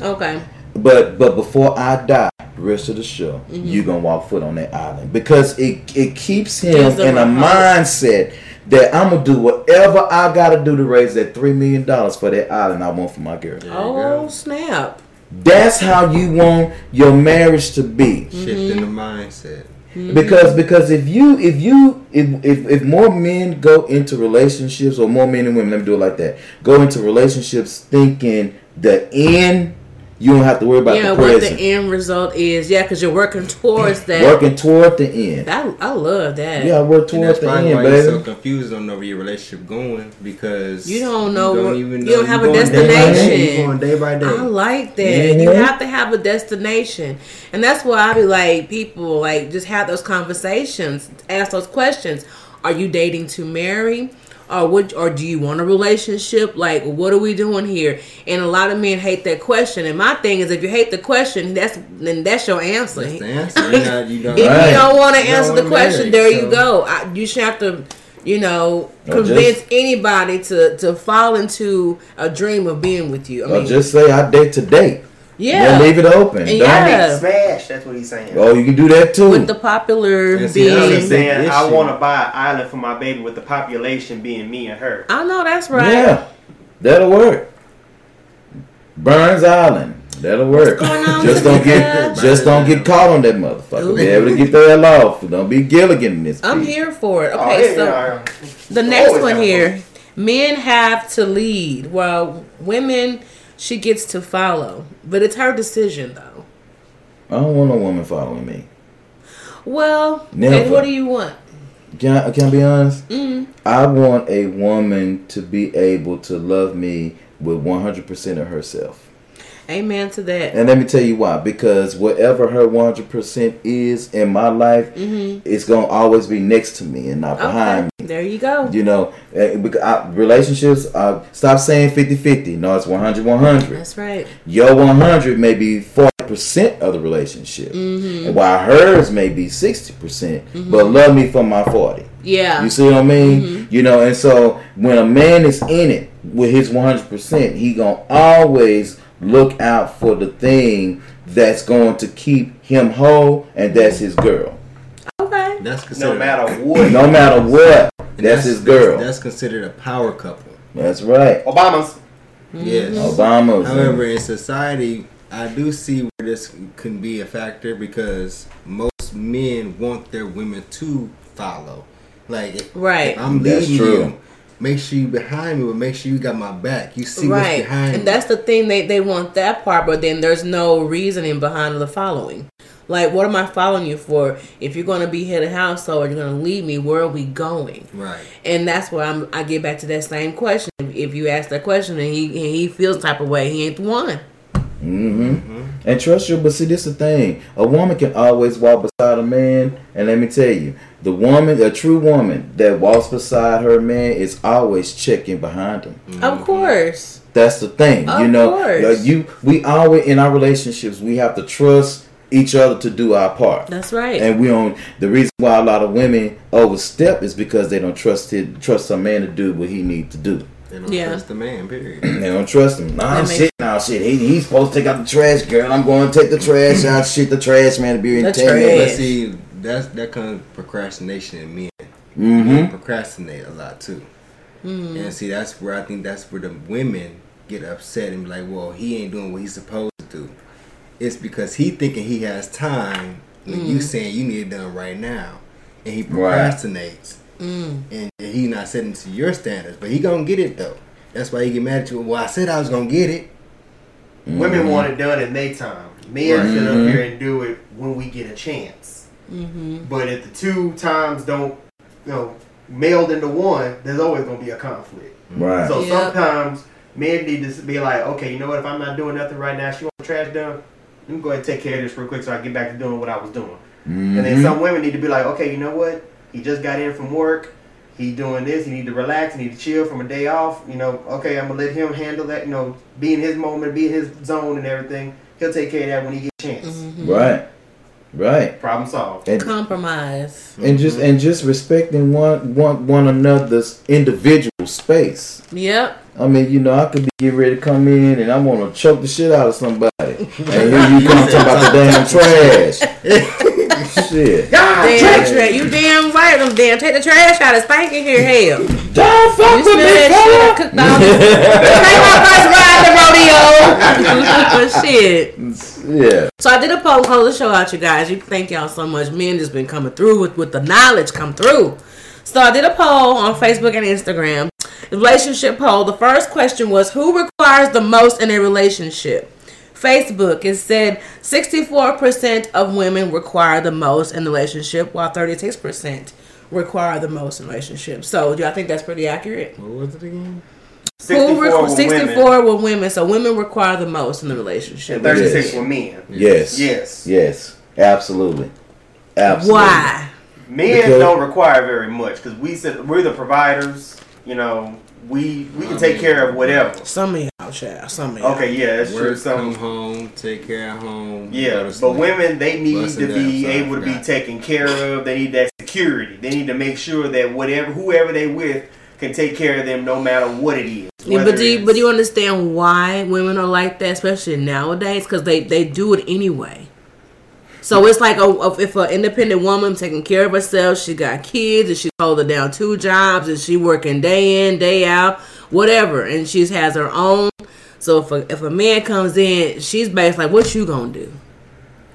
Okay. but but before I die, the rest of the show, Mm-hmm. you gonna walk foot on that island because it it keeps him in a mindset that I'm gonna do whatever I gotta do to raise that three million dollars for that island I want for my girl. Oh go. snap! That's how you want your marriage to be. Shift in the mindset. Mm-hmm. Because because if you if you if, if if more men go into relationships or more men and women let me do it like that go into relationships thinking the end you don't have to worry about yeah, the what the end result is. Yeah, because you're working towards that. Working toward the end. That I love that. Yeah, work And toward that's the end, why you're so baby. confused on where your relationship going because You don't know You don't what- even you don't have a You're going day day. destination. You're going day by day. I like that. You Mhm. have to have a destination. And that's why I be like, people, like, just have those conversations, ask those questions. Are you dating to marry? Uh, or would, or do you want a relationship? Like, what are we doing here? And a lot of men hate that question. And my thing is, if you hate the question, that's then that's your answer. That's the answer. You're you If Right. you don't want to answer the wanna question, marry, there so- you go. I, you should have to, you know, Or convince just- anybody to to fall into a dream of being with you. I Or mean, just say I date to date. Yeah, Yeah, leave it open. And Don't- yeah. Smash. That's what he's saying. Oh, you can do that too. with the popular Yeah, see, that's being. He's saying I want to buy an island for my baby with the population being me and her. I know that's right. Yeah, that'll work. Burns Island. That'll work. going on Just with don't get guys? just don't get caught on that motherfucker. Ooh. Be able to get the hell off. Don't be Gilligan in this. I'm piece. here for it. Oh, Okay, yeah, so yeah, the next Always one have here: men have to lead, while women she gets to follow. But it's her decision, though. I don't want no woman following me. Well, Never. and what do you want? Can I, can I be honest? Mm. I want a woman to be able to love me with 100% of herself. Amen to that. And let me tell you why. Because whatever her 100% is in my life, Mm-hmm. it's going to always be next to me and not behind me. There you go. You know, eh, I, relationships, uh, stop saying 50 50. No, it's 100 100. That's right. Your 100 may be 40% of the relationship, Mm-hmm. while hers may be 60%. percent But love me for my 40. Yeah. You see what I mean? Mm-hmm. You know, and so when a man is in it with his 100%, he going to always look out for the thing that's going to keep him whole, and that's his girl. Okay. That's considered No matter what. No matter what, and that's, his girl. That's, considered a power couple. That's right. Obama's. Yes. Obama's. However, in society, I do see where this can be a factor because most men want their women to follow. Like, if, Right. if I'm That's leading true. you, make sure you behind me, but make sure you got my back. You see right. what's behind and me. that's the thing they they want that part, but then there's no reasoning behind the following. Like, what am I following you for? If you're going to be head of household, or you're going to leave me. Where are we going? right. And that's where I'm. I get back to that same question. If you ask that question and he and he feels type of way, he ain't the one. hmm And trust you, but see, this is the thing. A woman can always walk beside a man, and let me tell you, the woman, a true woman that walks beside her man, is always checking behind him. Mm-hmm. Of course. That's the thing, you know. course. You, we always in our relationships, we have to trust each other to do our part. That's right. And we don't. The reason why a lot of women overstep is because they don't trust it, trust a man to do what he needs to do. They don't Yeah. trust the man, period. They don't trust him. Nah, That makes- shit, nah, shit. He, he's supposed to take out the trash, girl. I'm going to take the trash out. Shit, the trash man to be in The ten trash. But minutes. see, that's that kind of procrastination in men. Mm-hmm. Men procrastinate a lot too. Mm-hmm. And see, that's where I think that's where the women get upset and be like, "Well, he ain't doing what he's supposed to do." It's because he thinking he has time when Mm. you saying you need it done right now, and he procrastinates, Mm. and he not setting to your standards. But he gonna get it though. That's why he get mad at you. Well, I said I was gonna get it. Women want it done in their time. Men Right. sit up Mhm. here and do it when we get a chance. Mm-hmm. But if the two times don't, you know, meld into one, there's always gonna be a conflict. Right. So Yep. sometimes men need to be like, okay, you know what? If I'm not doing nothing right now, she want the trash done. Let me go ahead and take care of this real quick so I get back to doing what I was doing. And then Mhm. some women need to be like, okay, you know what? He just got in from work. He doing this. He need to relax. He need to chill from a day off. You know, okay, I'm gonna let him handle that. You know, be in his moment, be in his zone and everything. He'll take care of that when he get a chance. Mm-hmm. Right. Right. Problem solved. And, Compromise. and just and just respecting one one one another's individual space. Yep. I mean, you know, I could be get ready to come in and I'm gonna choke the shit out of somebody, and here you come talking about the damn trash. shit. Damn trash. You damn right. Them damn take the trash out. It's spanking here. Hell. Don't fuck smell with me, that shit fella. cooked off. Take my first ride to rodeo. shit. Yeah. So I did a poll, close the show out, you guys. You thank y'all so much. Men just been coming through with, with the knowledge come through. So I did a poll on Facebook and Instagram. The relationship poll. The first question was who requires the most in a relationship? Facebook, it said 64% of women require the most in the relationship, while 36% require the most in relationships. So, do I think that's pretty accurate? What was it again? 64 Who requ- with 64 women with women. So, women require the most in the relationship. and 36 Yes. with men. Yes. Yes. Yes. Absolutely. Absolutely. Why? Men Because- don't require very much because we said we're the providers. You know, we we can take care of whatever. Some of y'all, child. Some of y'all. Okay, yeah, that's true. Work, come Some home, take care of home. yeah, go but women they need Busting to be down, sorry, able to be taken care of. They need that security. They need to make sure that whatever whoever they with can take care of them no matter what it is. Yeah, but do you, but do you understand why women are like that, especially nowadays? Because they they do it anyway. So it's like a, if an independent woman taking care of herself, she got kids, and she's holding down two jobs, and she working day in day out, whatever, and she has her own. So if a, if a man comes in, she's basically like, "What you gonna do?"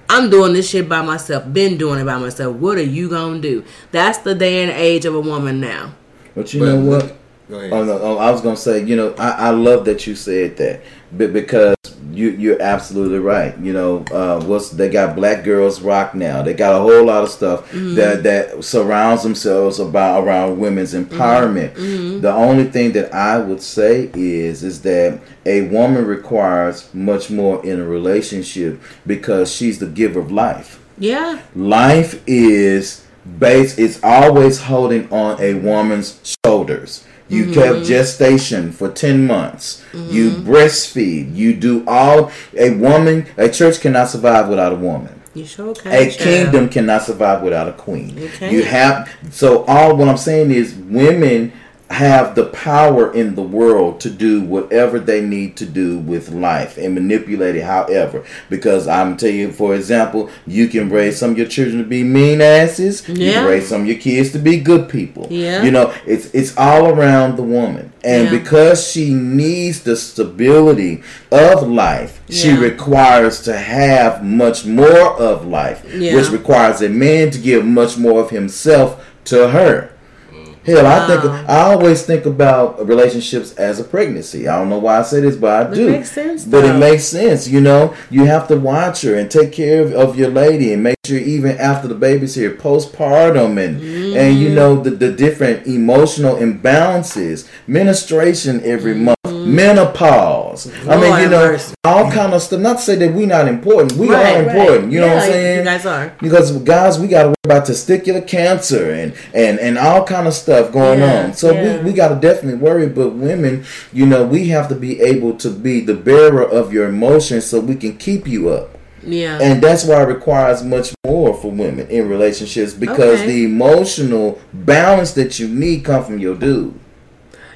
I'm doing this shit by myself. Been doing it by myself. What are you gonna do? That's the day and age of a woman now. But you But- know what? Go ahead. Oh no! Oh, I was gonna say, you know, I, I love that you said that, but because you you're absolutely right. You know, uh, what's they got Black Girls Rock now. They got a whole lot of stuff mm-hmm. that that surrounds themselves about around women's mm-hmm. empowerment. Mm-hmm. The only thing that I would say is is that a woman requires much more in a relationship because she's the giver of life Yeah, life is based is always holding on a woman's shoulders you mm-hmm. kept gestation for 10 months you mm-hmm. breastfeed you do all a woman a church cannot survive without a woman you sure can. a child. kingdom cannot survive without a queen. You. You have so all what I'm saying is women have the power in the world to do whatever they need to do with life and manipulate it however. Because I'm telling you, for example, you can raise some of your children to be mean asses. yeah. You can raise some of your kids to be good people. Yeah. You know, it's it's all around the woman. And Yeah. because she needs the stability of life, she requires to have much more of life, Yeah. which requires a man to give much more of himself to her. Hell, I think Wow. I always think about relationships as a pregnancy. I don't know why I say this, but I It do. makes sense, But though. it makes sense, you know. You have to watch her and take care of, of your lady, and make sure even after the baby's here, postpartum, and and you mm-hmm. know the the different emotional imbalances, menstruation every mm-hmm. month, menopause. I mean, you know, mercy. all kind of stuff. Not to say that we're not important. We Right, are right. important. You know what I'm saying? You guys are. because guys we got to worry about testicular cancer and and and all kind of stuff going Yeah, on so yeah. we, we got to definitely worry but women you know we have to be able to be the bearer of your emotions so we can keep you up Yeah. and that's why it requires much more for women in relationships because Okay. the emotional balance that you need come from your dude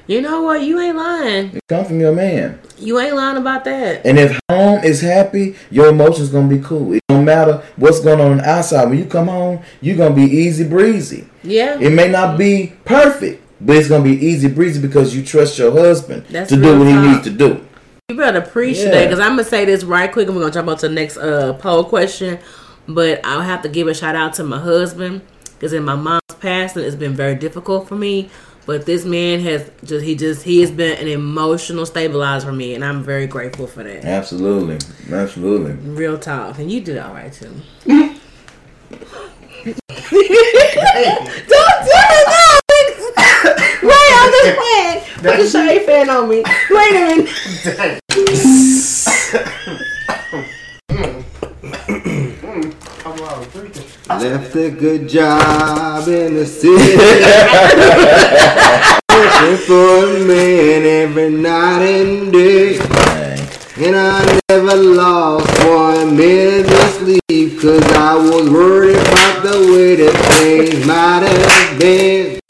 you know what? You ain't lying. it come from your man You ain't lying about that. And if home is happy, your emotions gonna be cool. It don't matter what's going on, on outside. When you come home, you're gonna be easy breezy. Yeah. It may not be perfect, but it's gonna be easy breezy because you trust your husband That's to do what he needs to do. You better preach Yeah. today because I'm gonna say this right quick and we're gonna jump on to the next uh, poll question. But I'll have to give a shout out to my husband because in my mom's passing, it's been very difficult for me. But this man has just he just he has been an emotional stabilizer for me, and I'm very grateful for that. Absolutely, absolutely. Real talk, and you did all right too. Don't do it now! Wait, I'm just playing. Put the shade fan on me. Wait a minute. Left a good job in the city. Looking for a man every night and day. Dang. And I never lost one minute of sleep Cause I was worried about the way that things might have been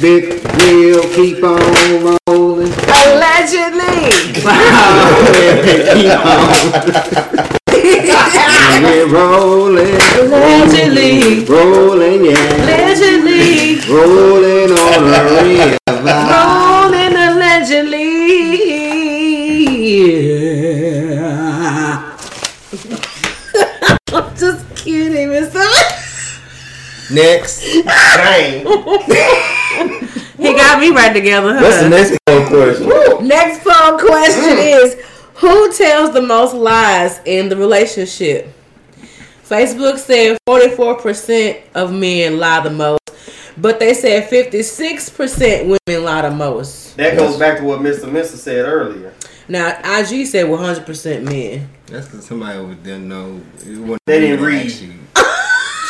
Big wheel keep on rolling Allegedly. We're rolling, Allegedly. rolling, yeah Allegedly. Rolling on a river Rolling allegedly. I'm just kidding, Mister. Next Dang. He got me right together, huh? What's the next poll question? Next poll question mm. is Who tells the most lies in the relationship? Facebook said 44% of men lie the most, but they said 56% women lie the most. That goes back to what Mr. Mister said earlier. Now, IG said 100% men. That's because somebody over there know. it They didn't really read. actually-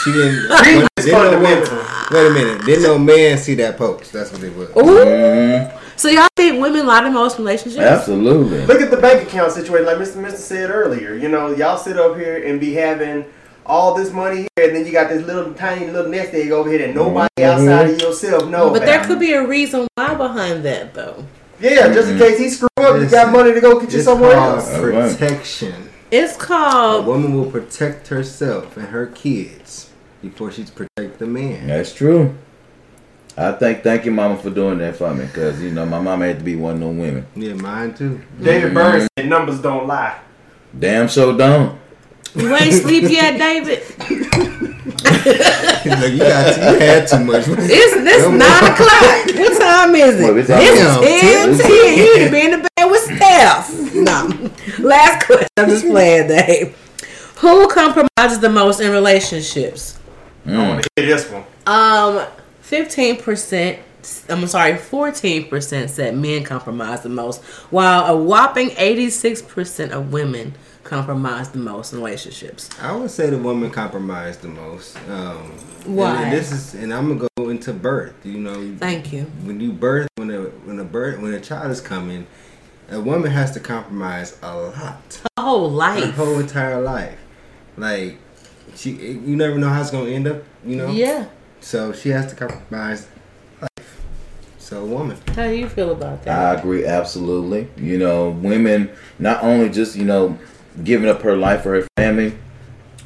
She didn't. Reading is didn't know fundamental. Wait a minute. Didn't no man see that post? That's what it was. Ooh. Mhm. So y'all think women lie the most in relationships? Absolutely. Look at the bank account situation, like Mr. Mister said earlier. You know, y'all sit up here and be having all this money here, and then you got this little tiny little nest egg over here that nobody mm-hmm. outside of yourself know But there could be a reason why behind that, though. yeah, just in case he screw up, you got money to go get you somewhere else. Protection. It's called. A called. woman will protect herself and her kids before she's protect the man. That's true. I think thank you, Mama, for doing that for me, because you know my mama had to be one of them women. Yeah, mine too. David Burns said numbers don't lie. Damn, so don't. You ain't sleep yet, David? Look, you got you had too much. It's this nine o'clock. What time is it? it's time? It's ten ten. ten. You need to be in the bed with Steph. No. Last question. I'm just playing, Dave. Who compromises the most in relationships? I want to hear this one. Um, fifteen percent. I'm sorry, fourteen percent said men compromise the most, while a whopping eighty-six percent of women compromise the most in relationships. I would say the woman compromised the most. Um, Why? And, this is, and I'm gonna go into birth. You know, Thank you. when you birth, when a when a birth, when a child is coming, a woman has to compromise a lot, A whole her life. whole entire life. Like, she, you never know how it's gonna end up. You know. Yeah. So she has to compromise life. So, a woman. How do you feel about that? I agree absolutely. You know, women not only just you know giving up her life for her family,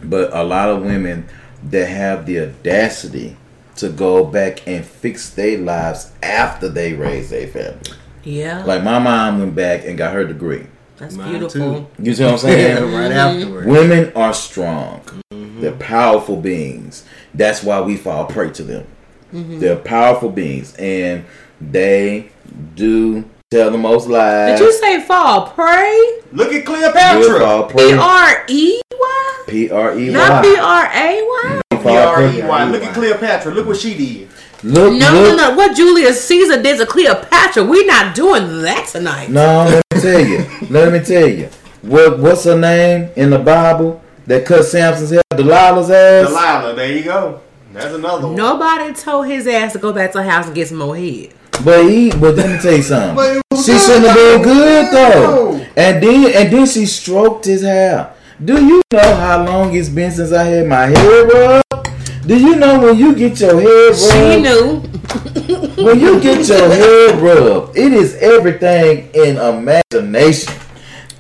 but a lot of women that have the audacity to go back and fix their lives after they raise their family. yeah. Like my mom went back and got her degree. That's Mine beautiful. too. You see what I'm saying? right afterwards. Women are strong. Mm-hmm. They're powerful beings. That's why we fall prey to them. Mm-hmm. They're powerful beings, and they do tell the most lies. Did you say fall prey? Look at Cleopatra. fall P prey. R E Y? P R E Not P Y. R A Y? P R E Y. Look at Cleopatra. Look what she did. Look, No, look. no, no. What Julius Caesar did to Cleopatra, we not doing that tonight. No, let me tell you. let me tell you. What what's her name in the Bible that cut Samson's head? Delilah's ass. Delilah. There you go. That's another one. Nobody told his ass to go back to the house and get some more head. But he, but let me tell you something. But it was she good, shouldn't have been good though. And then, and then she stroked his hair. Do you know how long it's been since I had my hair rubbed? Do you know when you get your hair rubbed? She knew. When you get your hair rubbed, it is everything in imagination.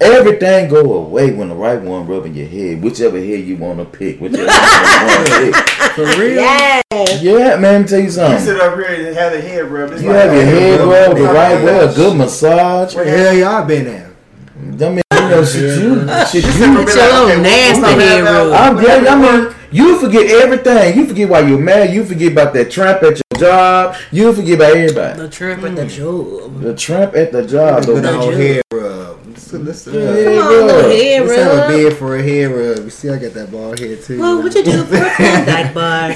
Everything go away when the right one rubbing your head, whichever head you want to pick, whichever one you want to pick. For real? Yes. Yeah, man, let me tell you something. You sit up here and have the head rubbed. It's You like, have your head rub- rubbed the right way, a good massage. Where the hell y'all been at? I mean, you know, shit, you, shit, She you. said, Get your little nasty head rubbed. I'm yeah, I mean, you forget everything. You forget why you're mad. You forget about that tramp at your job. You forget about everybody. The trip at the job. The tramp at the job. Good The, old you? hair rub. Let's, let's, uh, Yeah, Come on, rub. little head let's have a rub. bed for a hair rub. You see, I got that bald head too. Well, what you do for a Klondike bar?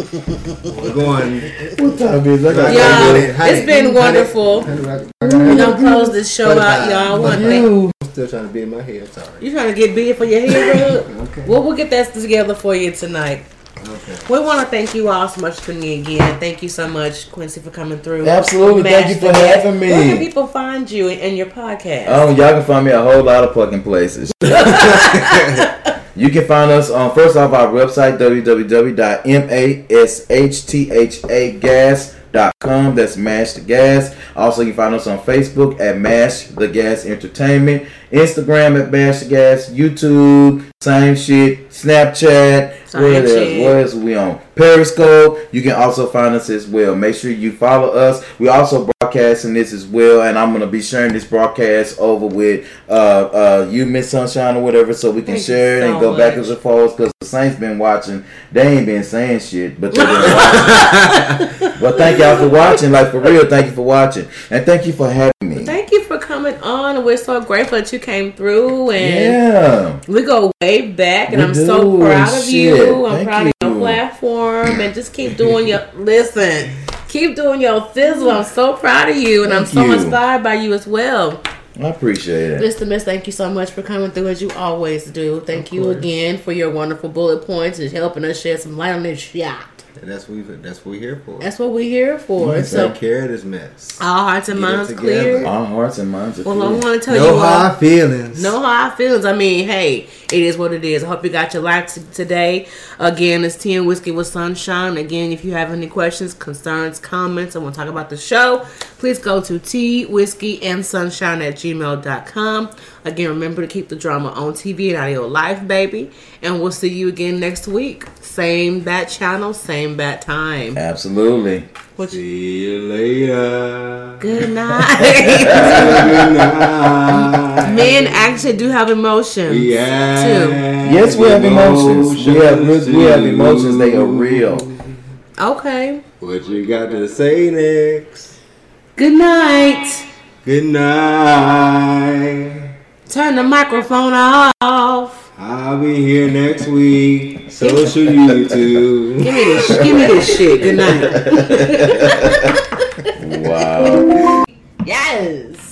We're going. what time is it? I gotta Y'all, go it. Honey, it's been honey, wonderful. honey, I- I We're gonna close this show out, y'all. One thing. I'm still trying to be in my hair. Sorry. You trying to get big for your hair rub? Okay. Well, we'll get that together for you tonight. Okay. We want to thank you all so much for in again. Thank you so much, Quincy, for coming through. Absolutely. Thank you for Guest. having me. Where can people find you and your podcast? Oh, y'all can find me a whole lot of fucking places. you can find us on first off our website www.mashthagas.com. That's Mash the Gas. Also, you can find us on Facebook at Mash the Gas Entertainment, Instagram at Mash the Gas, YouTube, same shit, Snapchat. Same Where else? shit. Else we on? Periscope. You can also find us as well. Make sure you follow us. We also broadcasting this as well, and I'm gonna be sharing this broadcast over with uh uh you Miss Sunshine or whatever, so we can Thank share it and so go back much. as a forth because the Saints been watching. They ain't been saying shit, but they been watching. but thank y'all for watching. Like for real, thank you for watching, and thank you for having me. Thank you for coming on. We're so grateful that you came through, and Yeah. we go way back. And We I'm so proud of shit. you. I'm Thank proud of your platform, and just keep doing your listen. Keep doing your fizzle. I'm so proud of you, and I'm so you. inspired by you as well. I appreciate it. Mr. Miss, thank you so much for coming through as you always do. Thank you course. again for your wonderful bullet points and helping us shed some light on this shot. And that's what we that's what we're here for. That's what we're here for. Yes, so Take care of this mess. our hearts and Get minds together. clear. Our hearts and minds are Well, I want to tell No you all. hard feelings. No hard feelings. I mean, hey, it is what it is. I hope you got your life t- today. Again, it's Tea and Whiskey with Sunshine. Again, if you have any questions, concerns, comments, and want to talk about the show, please go to tea, whiskey, and sunshine at gmail.com. Again, remember to keep the drama on TV and out of your life, baby. And we'll see you again next week. Same bat channel, same bat time. Absolutely. What See you later. Good night. Good night. Men actually do have emotions Yeah. too. Yes, we have emotions. We have we have emotions. They are real. Okay. What you got to say next? Good night. Good night. Turn the microphone off. I'll be here next week. Social YouTube. Give me this. Give me this shit. Good night. Wow. Yes.